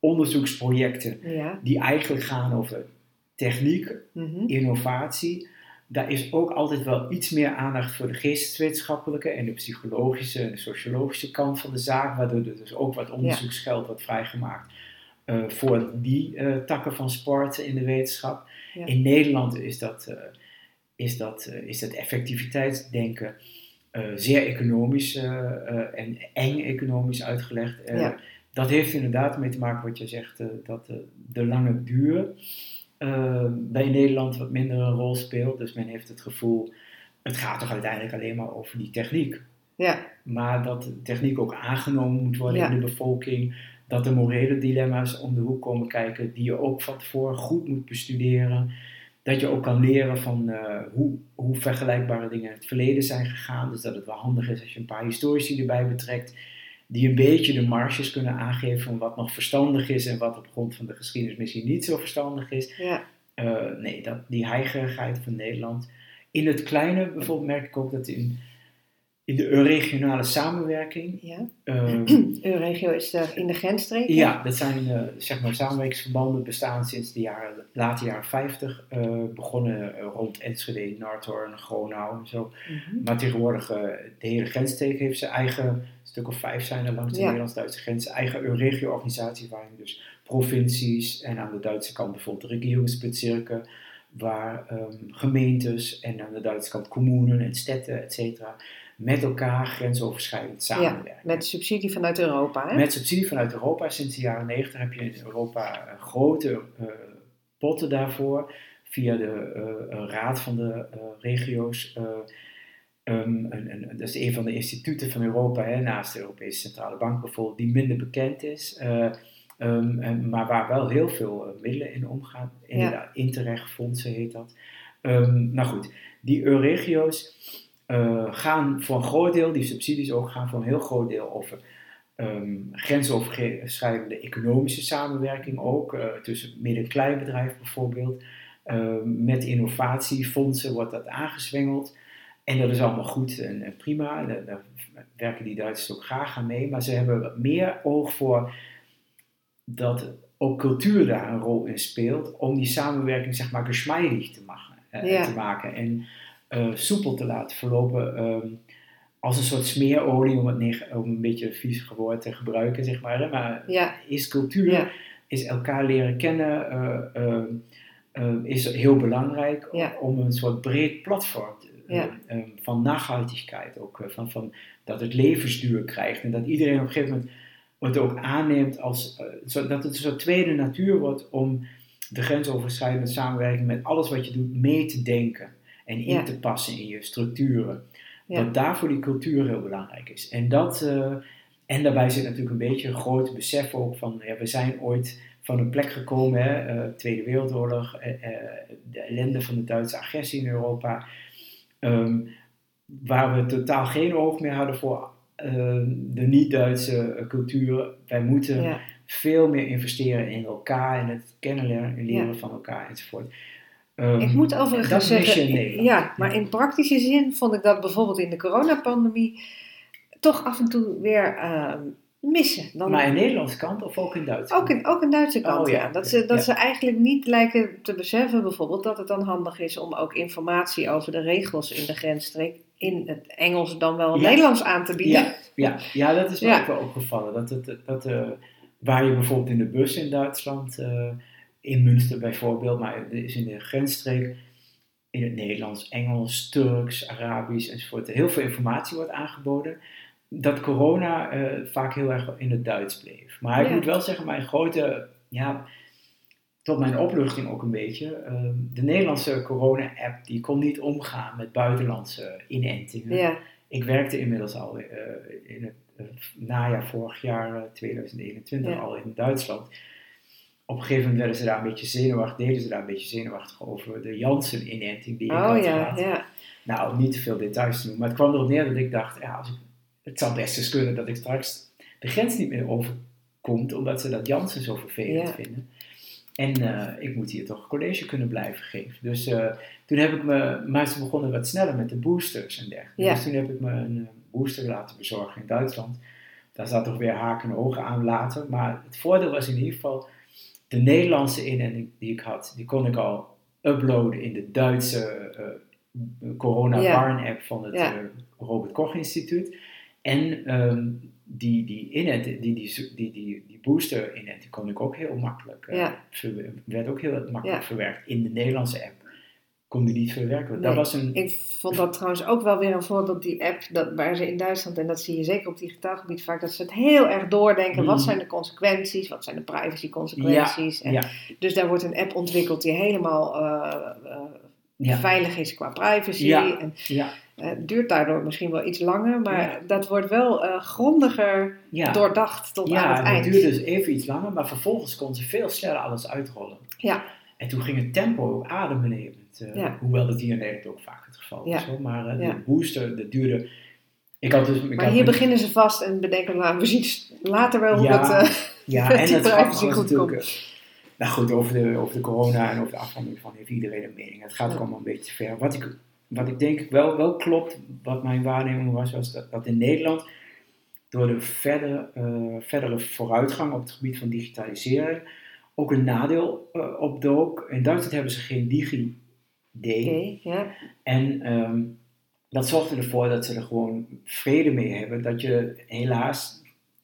onderzoeksprojecten ja. die eigenlijk gaan over techniek, mhm. innovatie. Daar is ook altijd wel iets meer aandacht voor de geesteswetenschappelijke en de psychologische en de sociologische kant van de zaak, waardoor er dus ook wat onderzoeksgeld wordt vrijgemaakt eh, voor die takken van sport in de wetenschap. Ja. In Nederland is dat, eh, is dat, eh, is dat effectiviteitsdenken eh, zeer economisch en eng economisch uitgelegd. Ja. Dat heeft inderdaad mee te maken wat je zegt, dat de, lange duur bij Nederland wat minder een rol speelt. Dus men heeft het gevoel, het gaat toch uiteindelijk alleen maar over die techniek. ja. Maar dat de techniek ook aangenomen moet worden Ja. in de bevolking. Dat er morele dilemma's om de hoek komen kijken die je ook van tevoren goed moet bestuderen. Dat je ook kan leren van eh, hoe, hoe vergelijkbare dingen in het verleden zijn gegaan. Dus dat het wel handig is als je een paar historici erbij betrekt. Die een beetje de marges kunnen aangeven van wat nog verstandig is en wat op grond van de geschiedenis misschien niet zo verstandig is. ja. Eh, nee, dat, die heigerigheid van Nederland. In het kleine bijvoorbeeld merk ik ook dat in, in de regionale samenwerking. ja. eh, Euregio is er in de grensstreken. ja, dat zijn eh, zeg maar samenwerkingsverbanden bestaan sinds de jaren, late jaren 50. eh, begonnen eh, rond Enschede, Naartoorn, Gronau en zo. Mhm. Maar tegenwoordig, eh, de hele grensstreek heeft zijn eigen, stuk of vijf zijn er langs de Ja. Nederlands-Duitse grens, eigen Euregio-organisatie waarin dus provincies en aan de Duitse kant bijvoorbeeld regierungsbezirken, waar ehm, gemeentes en aan de Duitse kant kommunen en steden, et cetera, met elkaar grensoverschrijdend samenwerken. Met subsidie vanuit Europa. Hè? Met subsidie vanuit Europa. Sinds de jaren 90 heb je in Europa eh, grote eh, potten daarvoor. Via de eh, Raad van de Regio's. een, een, dat is een van de instituten van Europa, hè, naast de Europese Centrale Bank bijvoorbeeld, die minder bekend is. ehm, en, maar waar wel heel veel middelen in omgaan. Inderdaad, Interreg fondsen heet dat. Ehm, nou goed, die Euregio's eh, gaan voor een groot deel, die subsidies ook, gaan voor een heel groot deel over ehm, grensoverschrijdende economische samenwerking ook, eh, tussen midden- en kleinbedrijf bijvoorbeeld. Ehm, met innovatiefondsen wordt dat aangezwengeld. En dat is allemaal goed en, en prima, daar, daar werken die Duitsers ook graag aan mee. Maar ze hebben meer oog voor dat ook cultuur daar een rol in speelt, om die samenwerking zeg maar geschmeidig te maken, eh, Ja. te maken en eh, soepel te laten verlopen. ehm, als een soort smeerolie, om, het om een beetje een vies woord te gebruiken, zeg maar. Hè? Maar Ja. is cultuur, Ja. is elkaar leren kennen, eh, eh, eh, is heel belangrijk Ja. om een soort breed platform eh, van nachhaltigheid, ook eh, van, van dat het levensduur krijgt en dat iedereen op een gegeven moment het ook aanneemt als, zo- dat het een soort tweede natuur wordt om de grensoverschrijdende samenwerking met alles wat je doet mee te denken en in Ja. te passen in je structuren. Ja. Dat daarvoor die cultuur heel belangrijk is. En, dat, eh, en daarbij zit natuurlijk een beetje een groot besef ook van, ja, we zijn ooit van een plek gekomen, hè, eh, Tweede Wereldoorlog, eh, de ellende van de Duitse agressie in Europa, ehm, waar we totaal geen oog meer hadden voor eh, de niet-Duitse cultuur. Wij moeten Ja. veel meer investeren in elkaar en het kennen leren, leren Ja. van elkaar enzovoort. Ehm, Ik moet dat overigens zeggen, ja, maar in praktische zin vond ik dat bijvoorbeeld in de coronapandemie toch af en toe weer eh, missen. Dan, Maar in Nederlandse kant of ook in Duitsland? ook, in, ook in Duitse kant, Oh, ja. ja. Dat, ze, dat Ja. ze eigenlijk niet lijken te beseffen bijvoorbeeld dat het dan handig is om ook informatie over de regels in de grensstreek in het Engels dan wel Ja. Nederlands aan te bieden. Ja, ja, ja, dat is me ook wel opgevallen. Dat het, dat, eh, waar je bijvoorbeeld in de bus in Duitsland, eh, in Münster bijvoorbeeld, maar het is in de grensstreek, in het Nederlands, Engels, Turks, Arabisch enzovoort, heel veel informatie wordt aangeboden. Dat corona eh, vaak heel erg in het Duits bleef. Maar ik moet wel zeggen, mijn grote, ja, tot mijn opluchting ook een beetje, eh, de Nederlandse corona-app die kon niet omgaan met buitenlandse inentingen. Ja, Ik werkte inmiddels al eh, in het eh, najaar vorig jaar, eh, 2021, Ja. al in Duitsland. Op een gegeven moment werden ze daar een beetje zenuwachtig, deden ze daar een beetje zenuwachtig over de Janssen-inenting die ik Oh had ja, ja. Nou, niet te veel details te noemen, maar het kwam erop neer dat ik dacht, ja, als ik, het zou best eens kunnen dat ik straks de grens niet meer overkomt, omdat ze dat Janssen zo vervelend Ja. vinden. En eh, ik moet hier toch college kunnen blijven geven. Dus eh, toen heb ik me, maar ze begonnen wat sneller met de boosters en dergelijke. Ja. Dus toen heb ik me een eh, booster laten bezorgen in Duitsland. Daar zat toch weer haken en ogen aan later. Maar het voordeel was in ieder geval, de Nederlandse inenting die ik had, die kon ik al uploaden in de Duitse eh, corona Ja. warn app van het eh, Robert Koch Instituut. En ehm, die, die, inent, die, die, die, die, die booster inenting kon ik ook heel makkelijk, eh, werd ook heel makkelijk verwerkt. In de Nederlandse app kon die niet verwerken. Dat was een, Ik vond dat trouwens ook wel weer een voorbeeld, die app, dat, waar ze in Duitsland, en dat zie je zeker op digitaal gebied vaak, dat ze het heel erg doordenken. Wat Mhm. zijn de consequenties? Wat zijn de privacy consequenties? En ja, Dus daar wordt een app ontwikkeld die helemaal eh, eh, ja, veilig is qua privacy. Ja. En ja, eh, het duurt daardoor misschien wel iets langer, maar Ja. dat wordt wel grondiger ja. doordacht tot aan Ja, het het eind. duurde dus even iets langer, maar vervolgens kon ze veel sneller alles uitrollen. Ja. En toen ging het tempo ook adembenemend. eh, Ja. Hoewel dat hier in Nederland ook vaak het geval is. Hoor. Maar Ja. de booster, dat duurde... Ik had dus, ik Maar had hier beginnen ze vast en bedenken, nou, we zien later wel hoe het... eh, Ja, dat en het grappige goed natuurlijk... Nou goed, over de, over de corona en over de afhandeling van heeft iedereen een mening. Het gaat ook allemaal een beetje te ver. Wat ik, wat ik denk wel, wel klopt, wat mijn waarneming was, was dat, dat in Nederland door de verder, eh, verdere vooruitgang op het gebied van digitalisering ook een nadeel eh, opdook. In Duitsland hebben ze geen DigiD. Ja. En ehm, dat zorgde ervoor dat ze er gewoon vrede mee hebben. Dat je helaas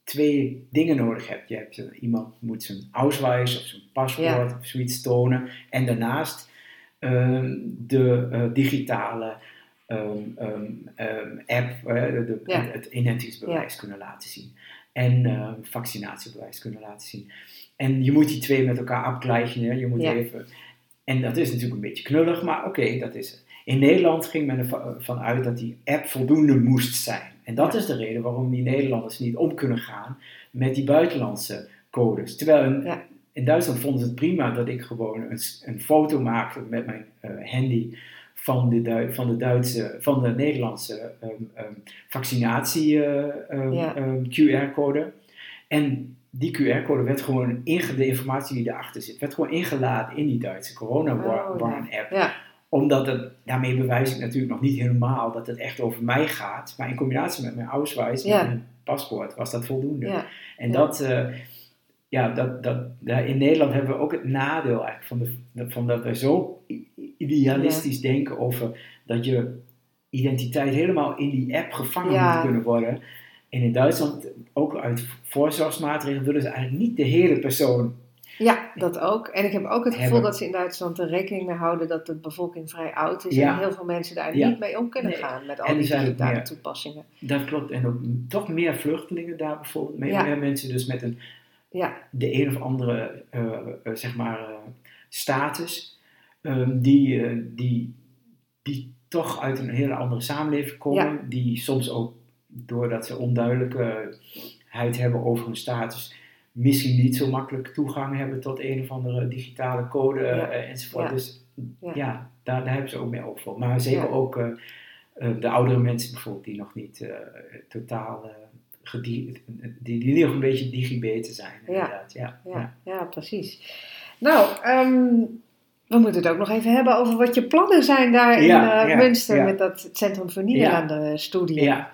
twee dingen nodig hebt. Je hebt eh, iemand moet zijn Ausweis of zijn paspoort of zoiets tonen. En daarnaast ehm, de eh, digitale ehm, app, eh, de, het identiteitsbewijs kunnen laten zien. En vaccinatiebewijs kunnen laten zien. En je moet die twee met elkaar afgleichen. hè. Je moet Ja. even... En dat is natuurlijk een beetje knullig, maar oké, dat is het. In Nederland ging men ervan uit dat die app voldoende moest zijn. En dat is de reden waarom die Nederlanders niet om kunnen gaan met die buitenlandse codes. Terwijl in, Ja. in Duitsland vonden ze het prima dat ik gewoon een, een foto maakte met mijn eh, handy van de, van de Duitse, van de Nederlandse ehm, ehm, vaccinatie eh, Ja. ehm, QR-code. En die QR-code werd gewoon, inge, de informatie die daarachter zit, werd gewoon ingeladen in die Duitse Oh, corona-warn-app Ja, omdat het, daarmee bewijs ik natuurlijk nog niet helemaal dat het echt over mij gaat. Maar in combinatie met mijn Ausweis, Ja. met mijn paspoort, was dat voldoende. En dat, eh, ja, dat, dat, in Nederland hebben we ook het nadeel eigenlijk van, de, van dat we zo idealistisch denken over dat je identiteit helemaal in die app gevangen moet kunnen worden. En in Duitsland, ook uit voorzorgsmaatregelen, willen ze eigenlijk niet de hele persoon. ja, dat ook. En ik heb ook het gevoel Hebben. dat ze in Duitsland er rekening mee houden dat de bevolking vrij oud is Ja. en heel veel mensen daar Ja. niet mee om kunnen Nee. gaan met al En er die digitale meer- toepassingen. Dat klopt. En ook toch meer vluchtelingen daar bijvoorbeeld. Meer, Ja. meer mensen dus met een Ja, de een of andere, eh, eh, zeg maar, eh, status, ehm, die, eh, die, die toch uit een hele andere samenleving komen, Ja. die soms ook, doordat ze onduidelijkheid hebben over hun status, misschien niet zo makkelijk toegang hebben tot een of andere digitale code Ja. eh, enzovoort. Ja. Dus Ja. daar, daar hebben ze ook mee over. voor. Maar zeker ook eh, eh, de oudere mensen bijvoorbeeld, die nog niet totaal... gedi- die, die nog een beetje digibeten zijn, inderdaad. Ja. ja, ja, precies. Nou, ehm, we moeten het ook nog even hebben over wat je plannen zijn daar in Münster met dat Centrum voor Nederlanden studie. Ja,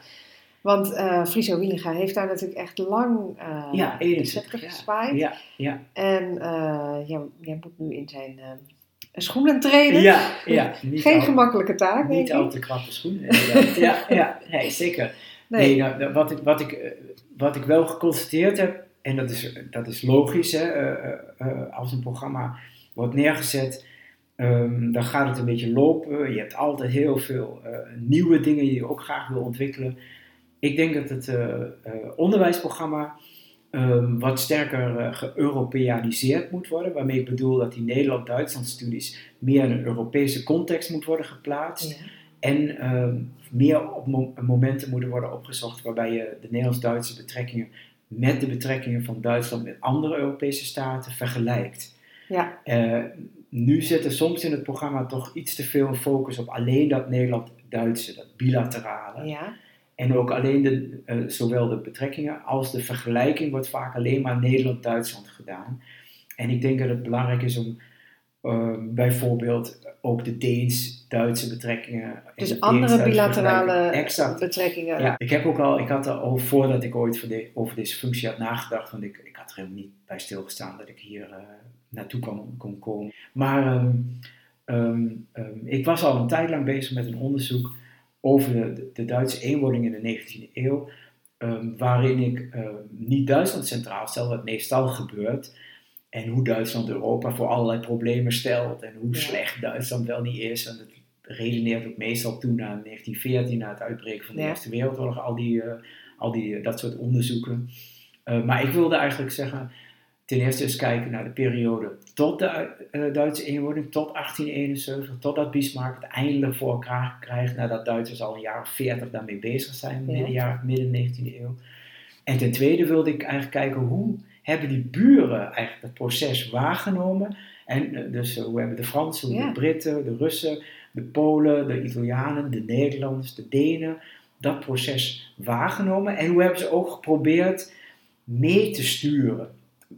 Want eh Friso Wielinga heeft daar natuurlijk echt lang eh ja, de 71 scepter jaar. gezwaaid. Ja, ja. En eh, jij, jij moet nu in zijn eh, schoenen treden. Ja, ja. Niet Geen al, gemakkelijke taak, Niet ik. al te krappe schoenen, ja, ja, nee, zeker. Nee. Nee, nou, nou, wat, ik, wat, ik, wat ik wel geconstateerd heb, en dat is, dat is logisch, hè, als een programma wordt neergezet, ehm, dan gaat het een beetje lopen. Je hebt altijd heel veel nieuwe dingen die je ook graag wil ontwikkelen. Ik denk dat het eh, eh, onderwijsprogramma ehm, wat sterker eh geëuropeaniseerd moet worden, waarmee ik bedoel dat die Nederland-Duitsland studies meer in een Europese context moet worden geplaatst. Ja. En ehm, meer op mo- momenten moeten worden opgezocht waarbij je de Nederlands-Duitse betrekkingen met de betrekkingen van Duitsland met andere Europese staten vergelijkt. Ja. Uh, nu zit er soms in het programma toch iets te veel focus op alleen dat Nederland-Duitse, dat bilaterale. Ja. En ook alleen de, uh, zowel de betrekkingen als de vergelijking wordt vaak alleen maar Nederland-Duitsland gedaan. En ik denk dat het belangrijk is om uh, bijvoorbeeld ook de Deens-Duitse betrekkingen. Dus andere bilaterale betrekkingen. Ja, ik heb ook al, ik had er al voordat ik ooit voor de, over deze functie had nagedacht, want ik, ik had er helemaal niet bij stilgestaan dat ik hier uh, naartoe kon, kon komen. Maar um, um, ik was al een tijd lang bezig met een onderzoek over de, Duitse eenwording in de 19e eeuw, waarin ik niet Duitsland centraal stel, wat meestal gebeurt. En hoe Duitsland Europa voor allerlei problemen stelt. En hoe slecht Duitsland wel niet is. En dat redeneert ook meestal toe naar 1914, na het uitbreken van de Eerste Wereldoorlog. Al, die, uh, al die, uh, dat soort onderzoeken. Uh, maar ik wilde eigenlijk zeggen, ten eerste eens kijken naar de periode tot de Duitse eenwording, tot 1871, totdat Bismarck het eindelijk voor elkaar krijgt, nadat Duitsers al een jaar of 40 daarmee bezig zijn, midden, jaar, midden 19e eeuw. En ten tweede wilde ik eigenlijk kijken hoe hebben die buren eigenlijk dat proces waargenomen. En dus hoe hebben de Fransen, ja. de Britten, de Russen, de Polen, de Italianen, de Nederlanders, de Denen dat proces waargenomen. En hoe hebben ze ook geprobeerd mee te sturen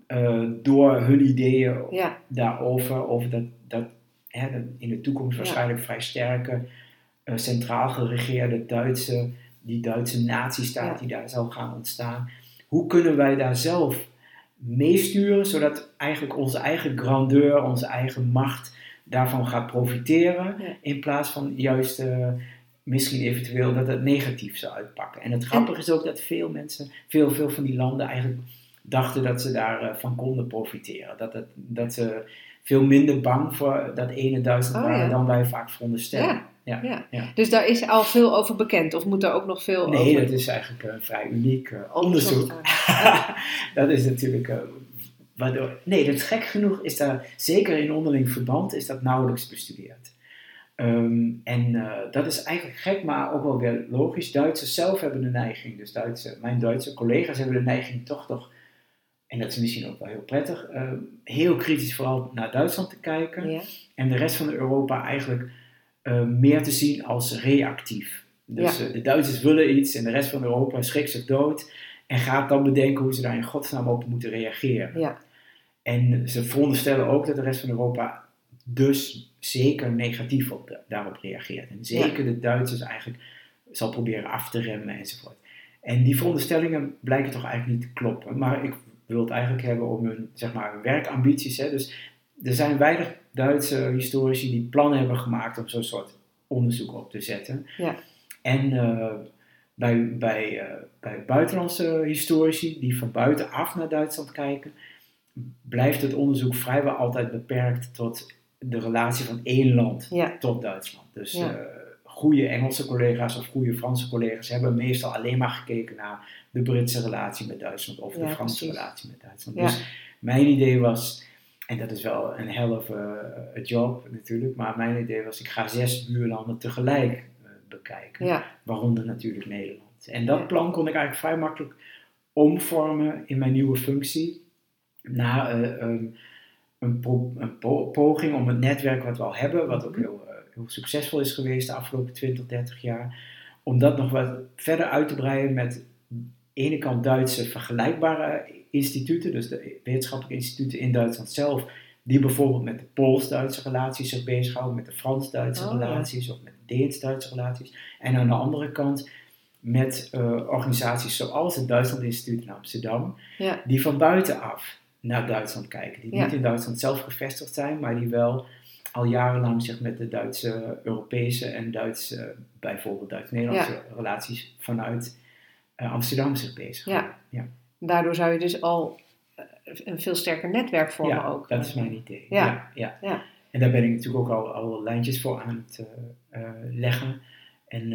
uh, door hun ideeën ja. daarover. Over dat, dat hè, in de toekomst waarschijnlijk vrij sterke, uh, centraal geregeerde Duitse, die Duitse nazistaat die daar zou gaan ontstaan. Hoe kunnen wij daar zelf meesturen, zodat eigenlijk onze eigen grandeur, onze eigen macht daarvan gaat profiteren, in plaats van juist uh, misschien eventueel dat het negatief zou uitpakken. En het grappige is ook dat veel mensen, veel, veel van die landen eigenlijk dachten dat ze daarvan uh, van konden profiteren. Dat, het, dat ze veel minder bang voor dat ene Duitsland Oh, waren ja. dan wij vaak veronderstellen. Ja. Ja. Ja. Ja. Dus daar is al veel over bekend, of moet er ook nog veel Nee, over dat is eigenlijk een vrij uniek uh, onderzoek. dat is natuurlijk. uh, waardoor, nee, dat is gek genoeg is daar, zeker in onderling verband, is dat nauwelijks bestudeerd. Ehm, en uh, dat is eigenlijk gek, maar ook wel weer logisch. Duitsers zelf hebben de neiging, dus Duitse, mijn Duitse collega's hebben de neiging toch toch, en dat is misschien ook wel heel prettig, uh, heel kritisch vooral naar Duitsland te kijken. Ja. En de rest van Europa eigenlijk uh, meer te zien als reactief. Dus Ja. uh, de Duitsers willen iets en de rest van Europa schrikt zich dood en gaat dan bedenken hoe ze daar in godsnaam op moeten reageren. Ja. En ze veronderstellen ook dat de rest van Europa dus zeker negatief op de- daarop reageert. En zeker de Duitsers eigenlijk zal proberen af te remmen enzovoort. En die veronderstellingen blijken toch eigenlijk niet te kloppen. Maar ik wil het eigenlijk hebben om hun, zeg maar, hun werkambities. Hè. Dus er zijn weinig Duitse historici die plannen hebben gemaakt om zo'n soort onderzoek op te zetten. Ja. En eh, bij, bij, eh, bij buitenlandse historici die van buitenaf naar Duitsland kijken, blijft het onderzoek vrijwel altijd beperkt tot de relatie van één land Ja. tot Duitsland. Dus Ja. eh, goede Engelse collega's of goede Franse collega's hebben meestal alleen maar gekeken naar de Britse relatie met Duitsland of de Franse precies. relatie met Duitsland. Ja. Dus mijn idee was, en dat is wel een a, a job natuurlijk, maar mijn idee was ik ga zes buurlanden tegelijk eh, bekijken, Ja. waaronder natuurlijk Nederland. En dat plan kon ik eigenlijk vrij makkelijk omvormen in mijn nieuwe functie naar eh, een, een, pro- een po- poging om het netwerk wat we al hebben, wat ook heel, eh, heel succesvol is geweest de afgelopen 20, 30 jaar, om dat nog wat verder uit te breiden met aan de ene kant Duitse vergelijkbare instituten, dus de wetenschappelijke instituten in Duitsland zelf, die bijvoorbeeld met de Pools-Duitse relaties zich bezighouden, met de Frans-Duitse Oh, ja. relaties of met de Deens-Duitse relaties. En aan de andere kant met eh, organisaties zoals het Duitsland Instituut in Amsterdam, Ja. die van buitenaf naar Duitsland kijken. Die Ja. niet in Duitsland zelf gevestigd zijn, maar die wel al jarenlang zich met de Duitse, Europese en Duitse, bijvoorbeeld Duits-Nederlandse relaties vanuit eh, Amsterdam zich bezig. Ja. Ja. Daardoor zou je dus al eh, een veel sterker netwerk vormen Ja, ook. dat is mijn idee. Ja. Ja. Ja. En daar ben ik natuurlijk ook al, al lijntjes voor aan het eh, leggen. En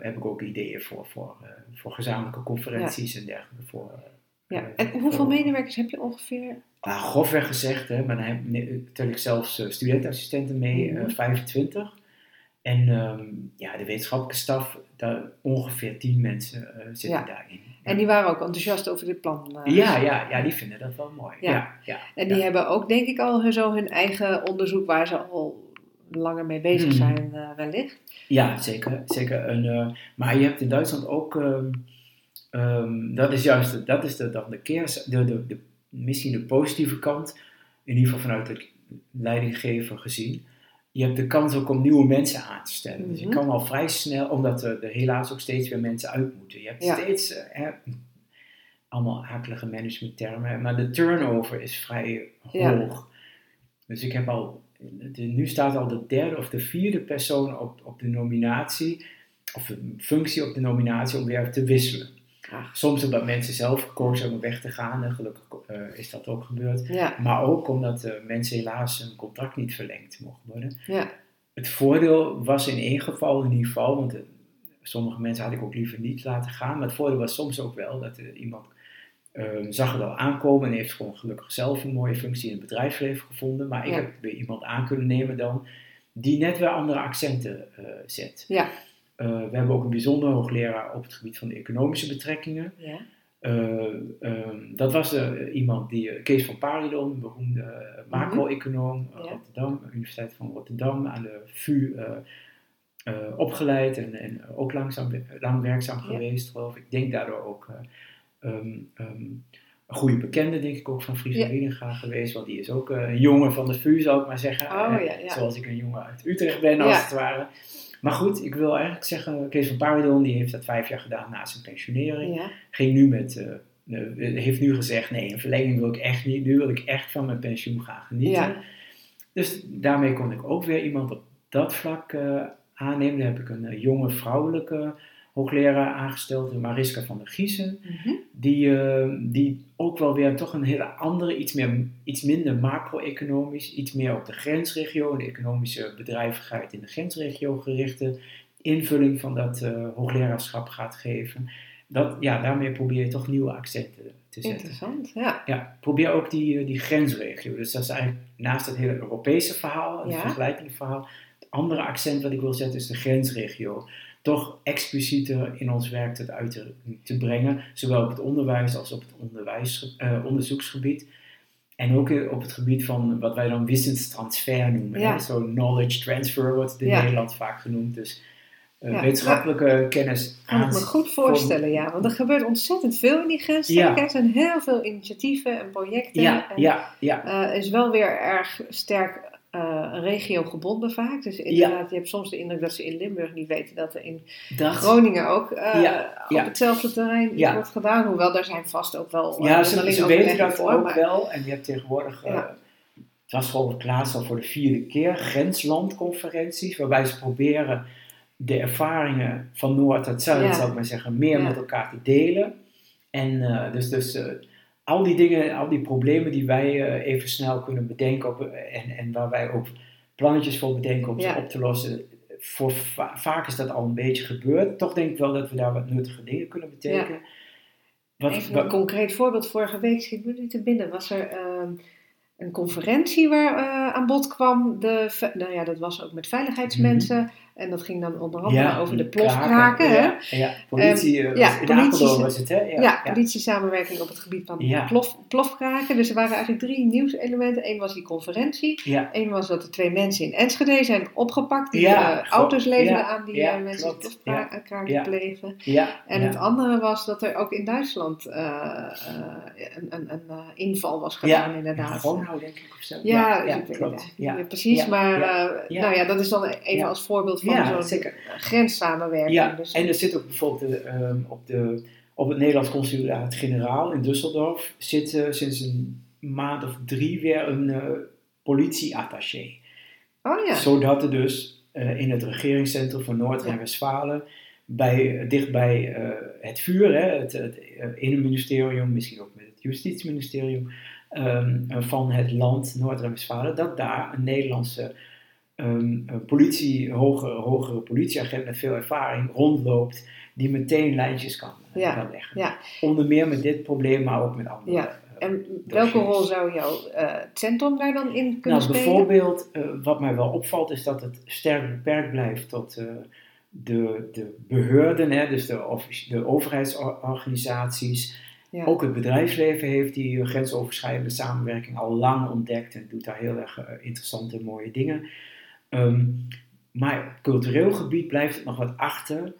heb ik ook ideeën voor, voor, voor gezamenlijke conferenties en dergelijke. Voor, Ja. En hoeveel medewerkers heb je ongeveer? Ah, grofweg gezegd, hè, maar dan tel ik zelfs eh, studentenassistenten mee, eh, Mhm. 25. En ehm, ja, de wetenschappelijke staf, daar ongeveer 10 mensen eh, zitten Ja. daarin. En die waren ook enthousiast over dit plan. Ja, ja, ja, die vinden dat wel mooi. Ja. Ja, ja, En die hebben ook, denk ik, al zo hun eigen onderzoek waar ze al langer mee bezig Hmm. zijn, wellicht. Ja, zeker. zeker. En, maar je hebt in Duitsland ook, ehm, ehm, dat is juist dat is de, dan de keer, de, de, de, misschien de positieve kant, in ieder geval vanuit de leidinggever gezien. Je hebt de kans ook om nieuwe mensen aan te stellen. Dus je Mhm. kan al vrij snel, omdat er, er helaas ook steeds weer mensen uit moeten. Je hebt Ja. steeds, eh, allemaal akelige managementtermen, maar de turnover is vrij Ja. hoog. Dus ik heb al, de- nu staat al de derde of de vierde persoon op, op de nominatie, of een functie op de nominatie om weer te wisselen. Ach. Soms omdat mensen zelf gekozen om weg te gaan, en gelukkig eh, is dat ook gebeurd. Ja, Maar ook omdat eh, mensen helaas hun contract niet verlengd mogen worden. ja, Het voordeel was in één geval in ieder geval, want eh, sommige mensen had ik ook liever niet laten gaan, maar het voordeel was soms ook wel dat iemand eh, zag het al aankomen en heeft gewoon gelukkig zelf een mooie functie in het bedrijfsleven gevonden. Maar ik Ja. heb weer iemand aan kunnen nemen dan die net weer andere accenten zet. ja, we hebben ook een bijzonder hoogleraar op het gebied van de economische betrekkingen. ja. Eh, ehm, dat was eh, iemand die, eh, Kees van Paridon, een beroemde eh, macro-econoom, eh, Mhm. Ja. Rotterdam, Universiteit van Rotterdam, aan de VU eh, eh, opgeleid en, en ook langzaam, lang werkzaam Ja. geweest, geloof ik. Ik denk daardoor ook eh, ehm, ehm, een goede bekende, denk ik ook, van Friese Ja. Geweest, want die is ook eh, een jongen van de VU, zou ik maar zeggen. Oh, Eh, ja. Zoals ik een jongen uit Utrecht ben, als Ja. het ware. Maar goed, ik wil eigenlijk zeggen, Kees van Paridon, die heeft dat vijf jaar gedaan na zijn pensionering ja. ging nu met, eh, eh, heeft nu gezegd, nee, een verlenging wil ik echt niet. Nu wil ik echt van mijn pensioen gaan genieten. Ja. Dus daarmee kon ik ook weer iemand op dat vlak eh, aannemen. Daar heb ik een jonge vrouwelijke hoogleraar aangesteld, Mariska van der Giezen. Mhm. Die, eh, die ook wel weer toch een hele andere, iets, meer, iets minder macro-economisch, iets meer op de grensregio, de economische bedrijvigheid in de grensregio gerichte invulling van dat eh, hoogleraarschap gaat geven. Dat, ja, daarmee probeer je toch nieuwe accenten te zetten. Interessant, ja. Ja, probeer ook die, eh, die grensregio. Dus dat is eigenlijk naast het hele Europese verhaal, het Ja. vergelijkende verhaal. Het andere accent wat ik wil zetten is de grensregio. Toch explicieter in ons werk tot uit te, brengen. Zowel op het onderwijs als op het onderwijs, eh, onderzoeksgebied. En ook eh, op het gebied van wat wij dan wissenstransfer noemen. Ja. Zo knowledge transfer wordt het in Ja. Nederland vaak genoemd. Dus eh, Ja. wetenschappelijke kennis Kan ik me aan- goed voorstellen, ja. Want er gebeurt ontzettend veel in die grensstreek. Ja. Er zijn heel veel initiatieven en projecten. Ja, en, ja, ja. is wel weer erg sterk eh regiogebonden vaak. Dus inderdaad, je hebt soms de indruk dat ze in Limburg niet weten dat er in Dat, Groningen ook eh, Ja, op ja. hetzelfde terrein wordt gedaan. Hoewel, daar zijn vast ook wel eh, Ja, ze, onderling ze weten dat voor, ook maar- wel. En je hebt tegenwoordig, eh, Ja. het was ik laatst al voor de vierde keer, grenslandconferenties, waarbij ze proberen de ervaringen van Noord tot Zuid, zou ik maar zeggen, meer met elkaar te delen. En eh, dus, dus eh, al die dingen, al die problemen die wij eh, even snel kunnen bedenken op, en, en waar wij ook plannetjes voor bedenken om Ja. ze op te lossen. Voor va- vaak is dat al een beetje gebeurd. Toch denk ik wel dat we daar wat nuttige dingen kunnen betekenen. Wat, Even wat- een concreet voorbeeld. Vorige week schiet me niet te binnen. Was er ehm, een conferentie waar eh, aan bod kwam. De, nou ja, dat was ook met veiligheidsmensen. En dat ging dan onder andere over de plofkraken. hè? Ja, ja. politie, eh, ja, in politie- Apeldoorn was het, hè? Ja, Ja, ja. politiesamenwerking op het gebied van Ja. plof, plofkraken. Dus er waren eigenlijk drie nieuwselementen. Eén was die conferentie. Ja, Eén was dat er twee mensen in Enschede zijn opgepakt. Die Ja, eh, klopt. auto's leverden Ja, aan die ja, eh, mensen klopt. die plofkraken Ja. plegen. ja. En ja. het andere was dat er ook in Duitsland een, een, een inval was gedaan, ja. inderdaad. Gronau, denk ik, of zo. Ja, ja, Ja. precies, Ja, maar ja, eh, ja. Nou ja, dat is dan even Ja. als voorbeeld van Ja, zo'n zeker. grenssamenwerking. Ja, dus, en er zit ook bijvoorbeeld eh, ehm, op, de, op het Nederlands consulaat-generaal in Düsseldorf zit eh, sinds een maand of drie weer een eh, politieattaché. oh ja, Zodat er dus eh, in het regeringscentrum van Noord-Rijn-Westfalen, bij, dichtbij eh, het vuur, hè, het, het innenministerium, misschien ook met het justitieministerium eh, van het land Noord-Rijn-Westfalen, dat daar een Nederlandse eh, politie, hogere, hogere politieagent met veel ervaring rondloopt, die meteen lijntjes kan, eh, Ja, kan leggen. ja. Onder meer met dit probleem, maar ook met andere. Ja, eh, en welke dossiers. rol zou jouw eh, centrum daar dan in kunnen Nou, spelen? bijvoorbeeld, wat mij wel opvalt, is dat het sterk beperkt blijft tot, de, de beheerden, hè, dus de, de overheidsorganisaties, ja. ook het bedrijfsleven heeft die grensoverschrijdende samenwerking al lang ontdekt en doet daar heel erg interessante en mooie dingen. Ehm, maar op cultureel gebied blijft het nog wat achter.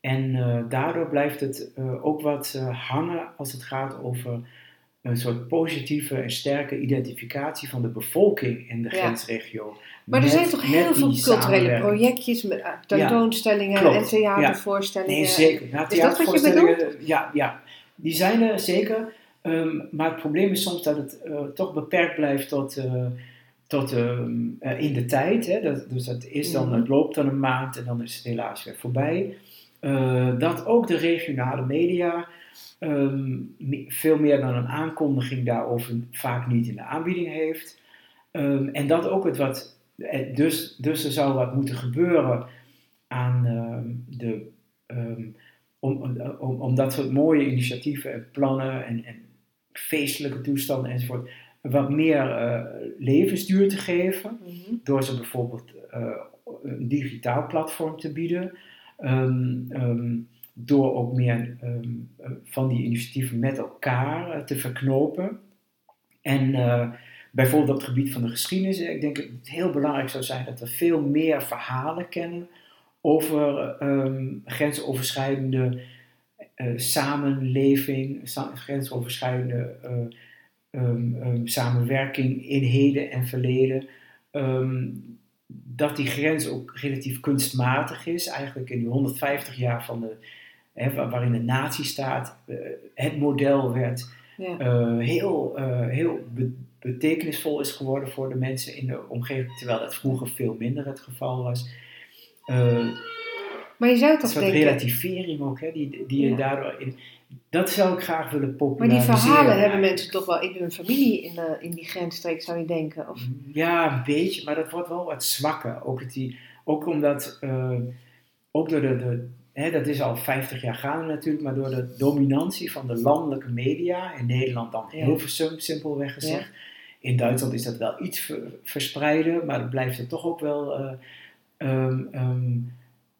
En uh, daardoor blijft het uh, ook wat uh, hangen als het gaat over een soort positieve en sterke identificatie van de bevolking in de ja. grensregio. Maar er zijn toch heel veel culturele projectjes, met tentoonstellingen ja, en theatervoorstellingen. Ja. Nee, zeker. Ja, is dat wat je bedoelt? Ja, ja, die zijn er zeker. Um, maar het probleem is soms dat het toch beperkt blijft tot tot um, uh, in de tijd. Hè, dat, dus dat is dan, het loopt dan een maand en dan is het helaas weer voorbij. Uh, dat ook de regionale media um, veel meer dan een aankondiging daarover vaak niet in de aanbieding heeft. Um, en dat ook het wat, dus, dus er zou wat moeten gebeuren aan de, om, om, om dat soort mooie initiatieven en plannen en, en feestelijke toestanden enzovoort wat meer uh, levensduur te geven. Mhm. Door ze bijvoorbeeld uh, een digitaal platform te bieden. Um, um, door ook meer um, van die initiatieven met elkaar uh, te verknopen. En bijvoorbeeld op het gebied van de geschiedenis, ik denk dat het heel belangrijk zou zijn dat we veel meer verhalen kennen over grensoverschrijdende samenleving, grensoverschrijdende um, um, samenwerking in heden en verleden, um, dat die grens ook relatief kunstmatig is. Eigenlijk in die 150 jaar van de, hè, waarin de nazistaat uh, het model werd, ja. uh, heel, uh, heel be betekenisvol is geworden voor de mensen in de omgeving, terwijl dat vroeger veel minder het geval was. maar je zou toch een soort relativering ook, hè, die, die ja. je daardoor in dat zou ik graag willen populariseren. Maar die verhalen hebben mensen toch wel in hun familie in, de, in die grensstreek, zou je denken? Of? Ja, een beetje, maar dat wordt wel wat zwakker. Ook, die, ook omdat, uh, ook door de, de hè, dat is al 50 jaar gaande natuurlijk, maar door de dominantie van de landelijke media, in Nederland dan heel ja. simpelweg gezegd. Ja. In Duitsland is dat wel iets verspreiden, maar het blijft er toch ook wel... Uh, um, um,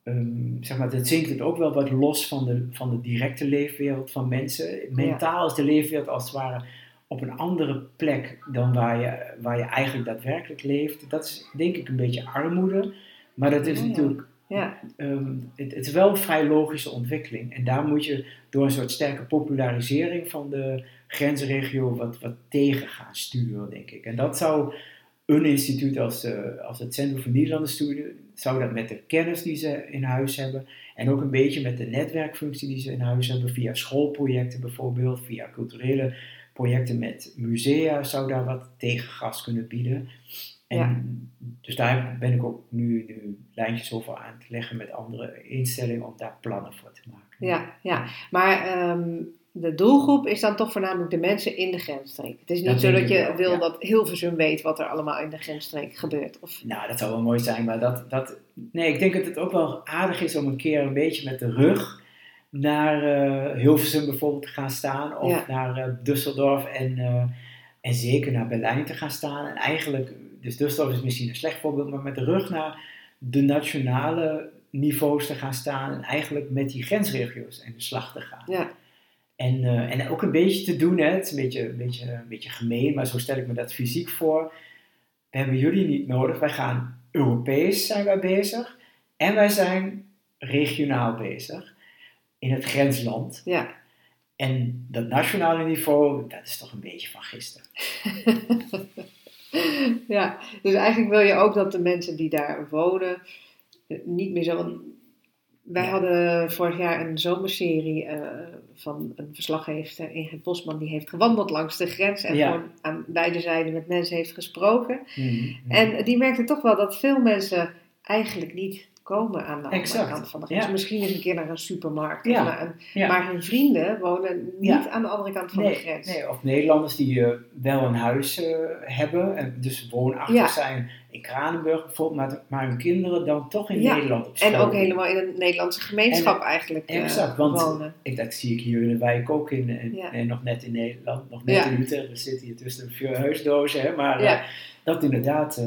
um, zeg maar, dat zinkt het ook wel wat los van de, van de directe leefwereld van mensen. Mentaal is de leefwereld als het ware op een andere plek dan waar je, waar je eigenlijk daadwerkelijk leeft. Dat is denk ik een beetje armoede, maar dat is natuurlijk. Ja. Um, het, het, is wel een vrij logische ontwikkeling. En daar moet je door een soort sterke popularisering van de grensregio wat, wat tegen gaan sturen, denk ik. En dat zou een instituut als, uh, als het Centrum voor Nederlandse Studie zou dat met de kennis die ze in huis hebben en ook een beetje met de netwerkfunctie die ze in huis hebben, via schoolprojecten bijvoorbeeld, via culturele projecten met musea, zou daar wat tegengas kunnen bieden. En ja. Dus daar ben ik ook nu, nu lijntjes over aan het leggen met andere instellingen om daar plannen voor te maken. Ja, ja. maar um, de doelgroep is dan toch voornamelijk de mensen in de grensstreek. Het is niet zo dat je wel, wil ja. dat Hilversum weet wat er allemaal in de grensstreek gebeurt. Of... Nou, dat zou wel mooi zijn, maar dat, dat... Nee, ik denk dat het ook wel aardig is om een keer een beetje met de rug naar uh, Hilversum bijvoorbeeld te gaan staan. Of ja. naar uh, Düsseldorf en, uh, en zeker naar Berlijn te gaan staan. En eigenlijk, dus Düsseldorf is misschien een slecht voorbeeld, maar met de rug naar de nationale niveaus te gaan staan. En eigenlijk met die grensregio's in de slag te gaan. Ja. En, uh, en ook een beetje te doen, hè. het is een beetje, een, beetje, een beetje gemeen, maar zo stel ik me dat fysiek voor. We hebben jullie niet nodig, wij gaan Europees zijn wij bezig en wij zijn regionaal bezig in het grensland. Ja. En dat nationale niveau, dat is toch een beetje van gisteren. ja, dus eigenlijk wil je ook dat de mensen die daar wonen niet meer zo wij hadden vorig jaar een zomerserie uh, van een verslaggever, Ingrid Bosman, die heeft gewandeld langs de grens en gewoon aan beide zijden met mensen heeft gesproken. Mm-hmm. En die merkte toch wel dat veel mensen eigenlijk niet komen aan de andere kant van de grens. Misschien eens een keer naar een supermarkt. Ja. Maar hun vrienden wonen niet aan de andere kant van nee, de grens. Nee, of Nederlanders die uh, wel een huis uh, hebben en dus woonachtig zijn in Kranenburg bijvoorbeeld, maar, maar hun kinderen dan toch in Nederland op school. En ook helemaal in een Nederlandse gemeenschap en, eigenlijk uh, exact, want wonen. Ik, dat zie ik hier in de wijk ook in, en, en nog net in Nederland, nog net in Utrecht. We zitten hier tussen de huisdozen, hè, maar dat inderdaad,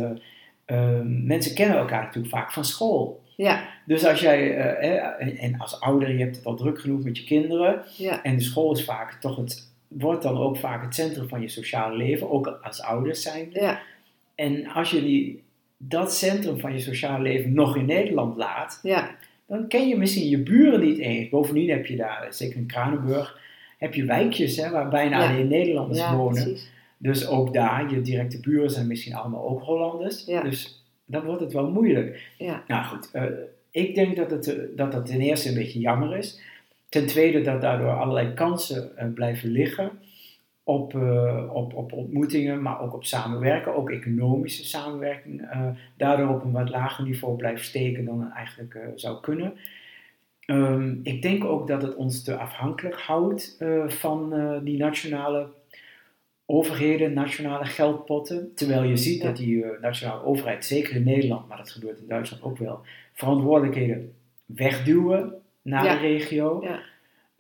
mensen kennen elkaar natuurlijk vaak van school. Ja, Dus als jij, eh, eh, en- als ouder, je hebt het al druk genoeg met je kinderen. En de school is vaak toch het, wordt dan ook vaak het centrum van je sociale leven, ook als ouders zijn. ja, En als je die, dat centrum van je sociale leven nog in Nederland laat, ja, dan ken je misschien je buren niet eens. Bovendien heb je daar, zeker in Kranenburg, heb je wijkjes hè, waar bijna Ja. alleen Nederlanders ja, wonen. precies. Dus ook daar, je directe buren zijn misschien allemaal ook Hollanders. Dus dan wordt het wel moeilijk. Ja, Nou goed, eh, ik denk dat het, eh, dat dat ten eerste een beetje jammer is. Ten tweede dat daardoor allerlei kansen eh, blijven liggen op, eh, op, op ontmoetingen, maar ook op samenwerken, ook economische samenwerking, eh, daardoor op een wat lager niveau blijft steken dan het eigenlijk eh, zou kunnen. Ehm, ik denk ook dat het ons te afhankelijk houdt van die nationale overheden, nationale geldpotten. Terwijl je ziet dat die nationale overheid, zeker in Nederland, maar dat gebeurt in Duitsland ook wel, verantwoordelijkheden wegduwen naar Ja. de regio. Ja.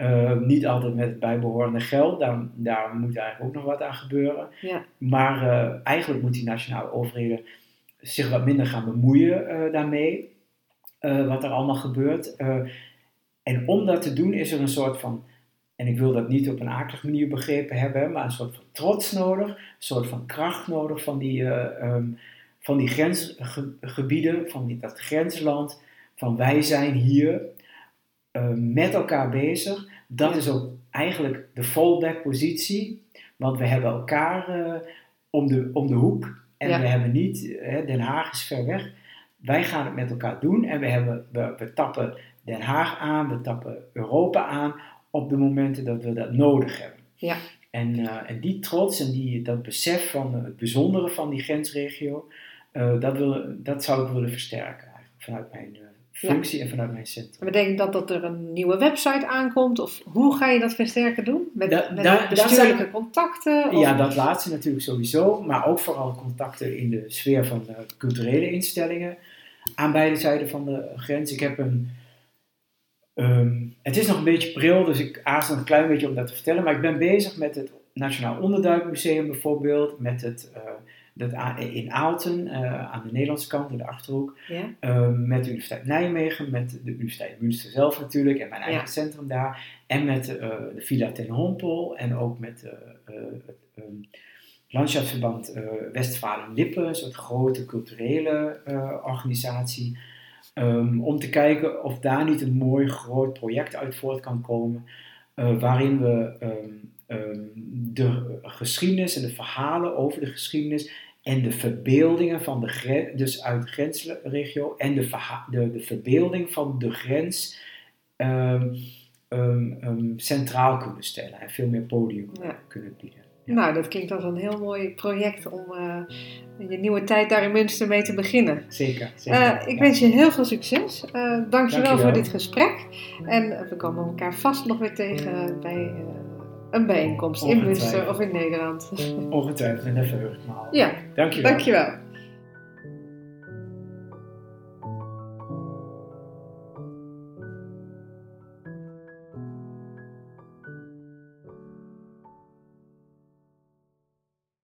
Eh, niet altijd met het bijbehorende geld, daar, daar moet eigenlijk ook nog wat aan gebeuren. ja, Maar eh, eigenlijk moet die nationale overheden zich wat minder gaan bemoeien eh, daarmee, wat er allemaal gebeurt. En om dat te doen is er een soort van, en ik wil dat niet op een akelige manier begrepen hebben, maar een soort van trots nodig, een soort van kracht nodig van die, eh, ehm, van die grensgebieden, van die, dat grensland, van wij zijn hier eh, met elkaar bezig. Dat is ook eigenlijk de fallback positie, want we hebben elkaar eh, om, de, om de hoek en Ja. we hebben niet, eh, Den Haag is ver weg. Wij gaan het met elkaar doen en we, hebben, we, we tappen Den Haag aan, we tappen Europa aan op de momenten dat we dat nodig hebben. Ja. En, en die trots en die, dat besef van het bijzondere van die grensregio, dat, wil, dat zou ik willen versterken eigenlijk, vanuit mijn functie en vanuit mijn centrum. Betekent dat dat er een nieuwe website aankomt? Of hoe ga je dat versterken doen? Met, Da- met bestuurlijke zijn- contacten? Of- Ja, dat laatste natuurlijk sowieso, maar ook vooral contacten in de sfeer van de culturele instellingen aan beide zijden van de grens. Ik heb een. ehm, het is nog een beetje pril, dus ik aarzel een klein beetje om dat te vertellen, maar ik ben bezig met het Nationaal Onderduikmuseum bijvoorbeeld, met het. eh, dat in Aalten, eh, aan de Nederlandse kant, in de achterhoek, Ja, Ehm, met de Universiteit Nijmegen, met de Universiteit Münster zelf natuurlijk en mijn eigen centrum daar. En met eh, de Villa ten Hompel en ook met eh, het ehm, Landschaftsverband eh Westfalen-Lippe, een soort grote culturele organisatie. Ehm, om te kijken of daar niet een mooi groot project uit voort kan komen. waarin we de geschiedenis en de verhalen over de geschiedenis en de verbeeldingen van de grens, dus uit de grensregio, en de, de, de verbeelding van de grens ehm, ehm, ehm, centraal kunnen stellen en veel meer podium Ja. kunnen bieden. Nou, dat klinkt als een heel mooi project om eh, je nieuwe tijd daar in Münster mee te beginnen. Zeker. zeker Eh, ik ja. wens je heel veel succes. Eh dankjewel, Dankjewel. voor dit gesprek. En we komen elkaar vast nog weer tegen bij een bijeenkomst in. Münster of in Nederland. Ongetwijfeld, en daar verheug ik me al. ja, Dankjewel. dankjewel.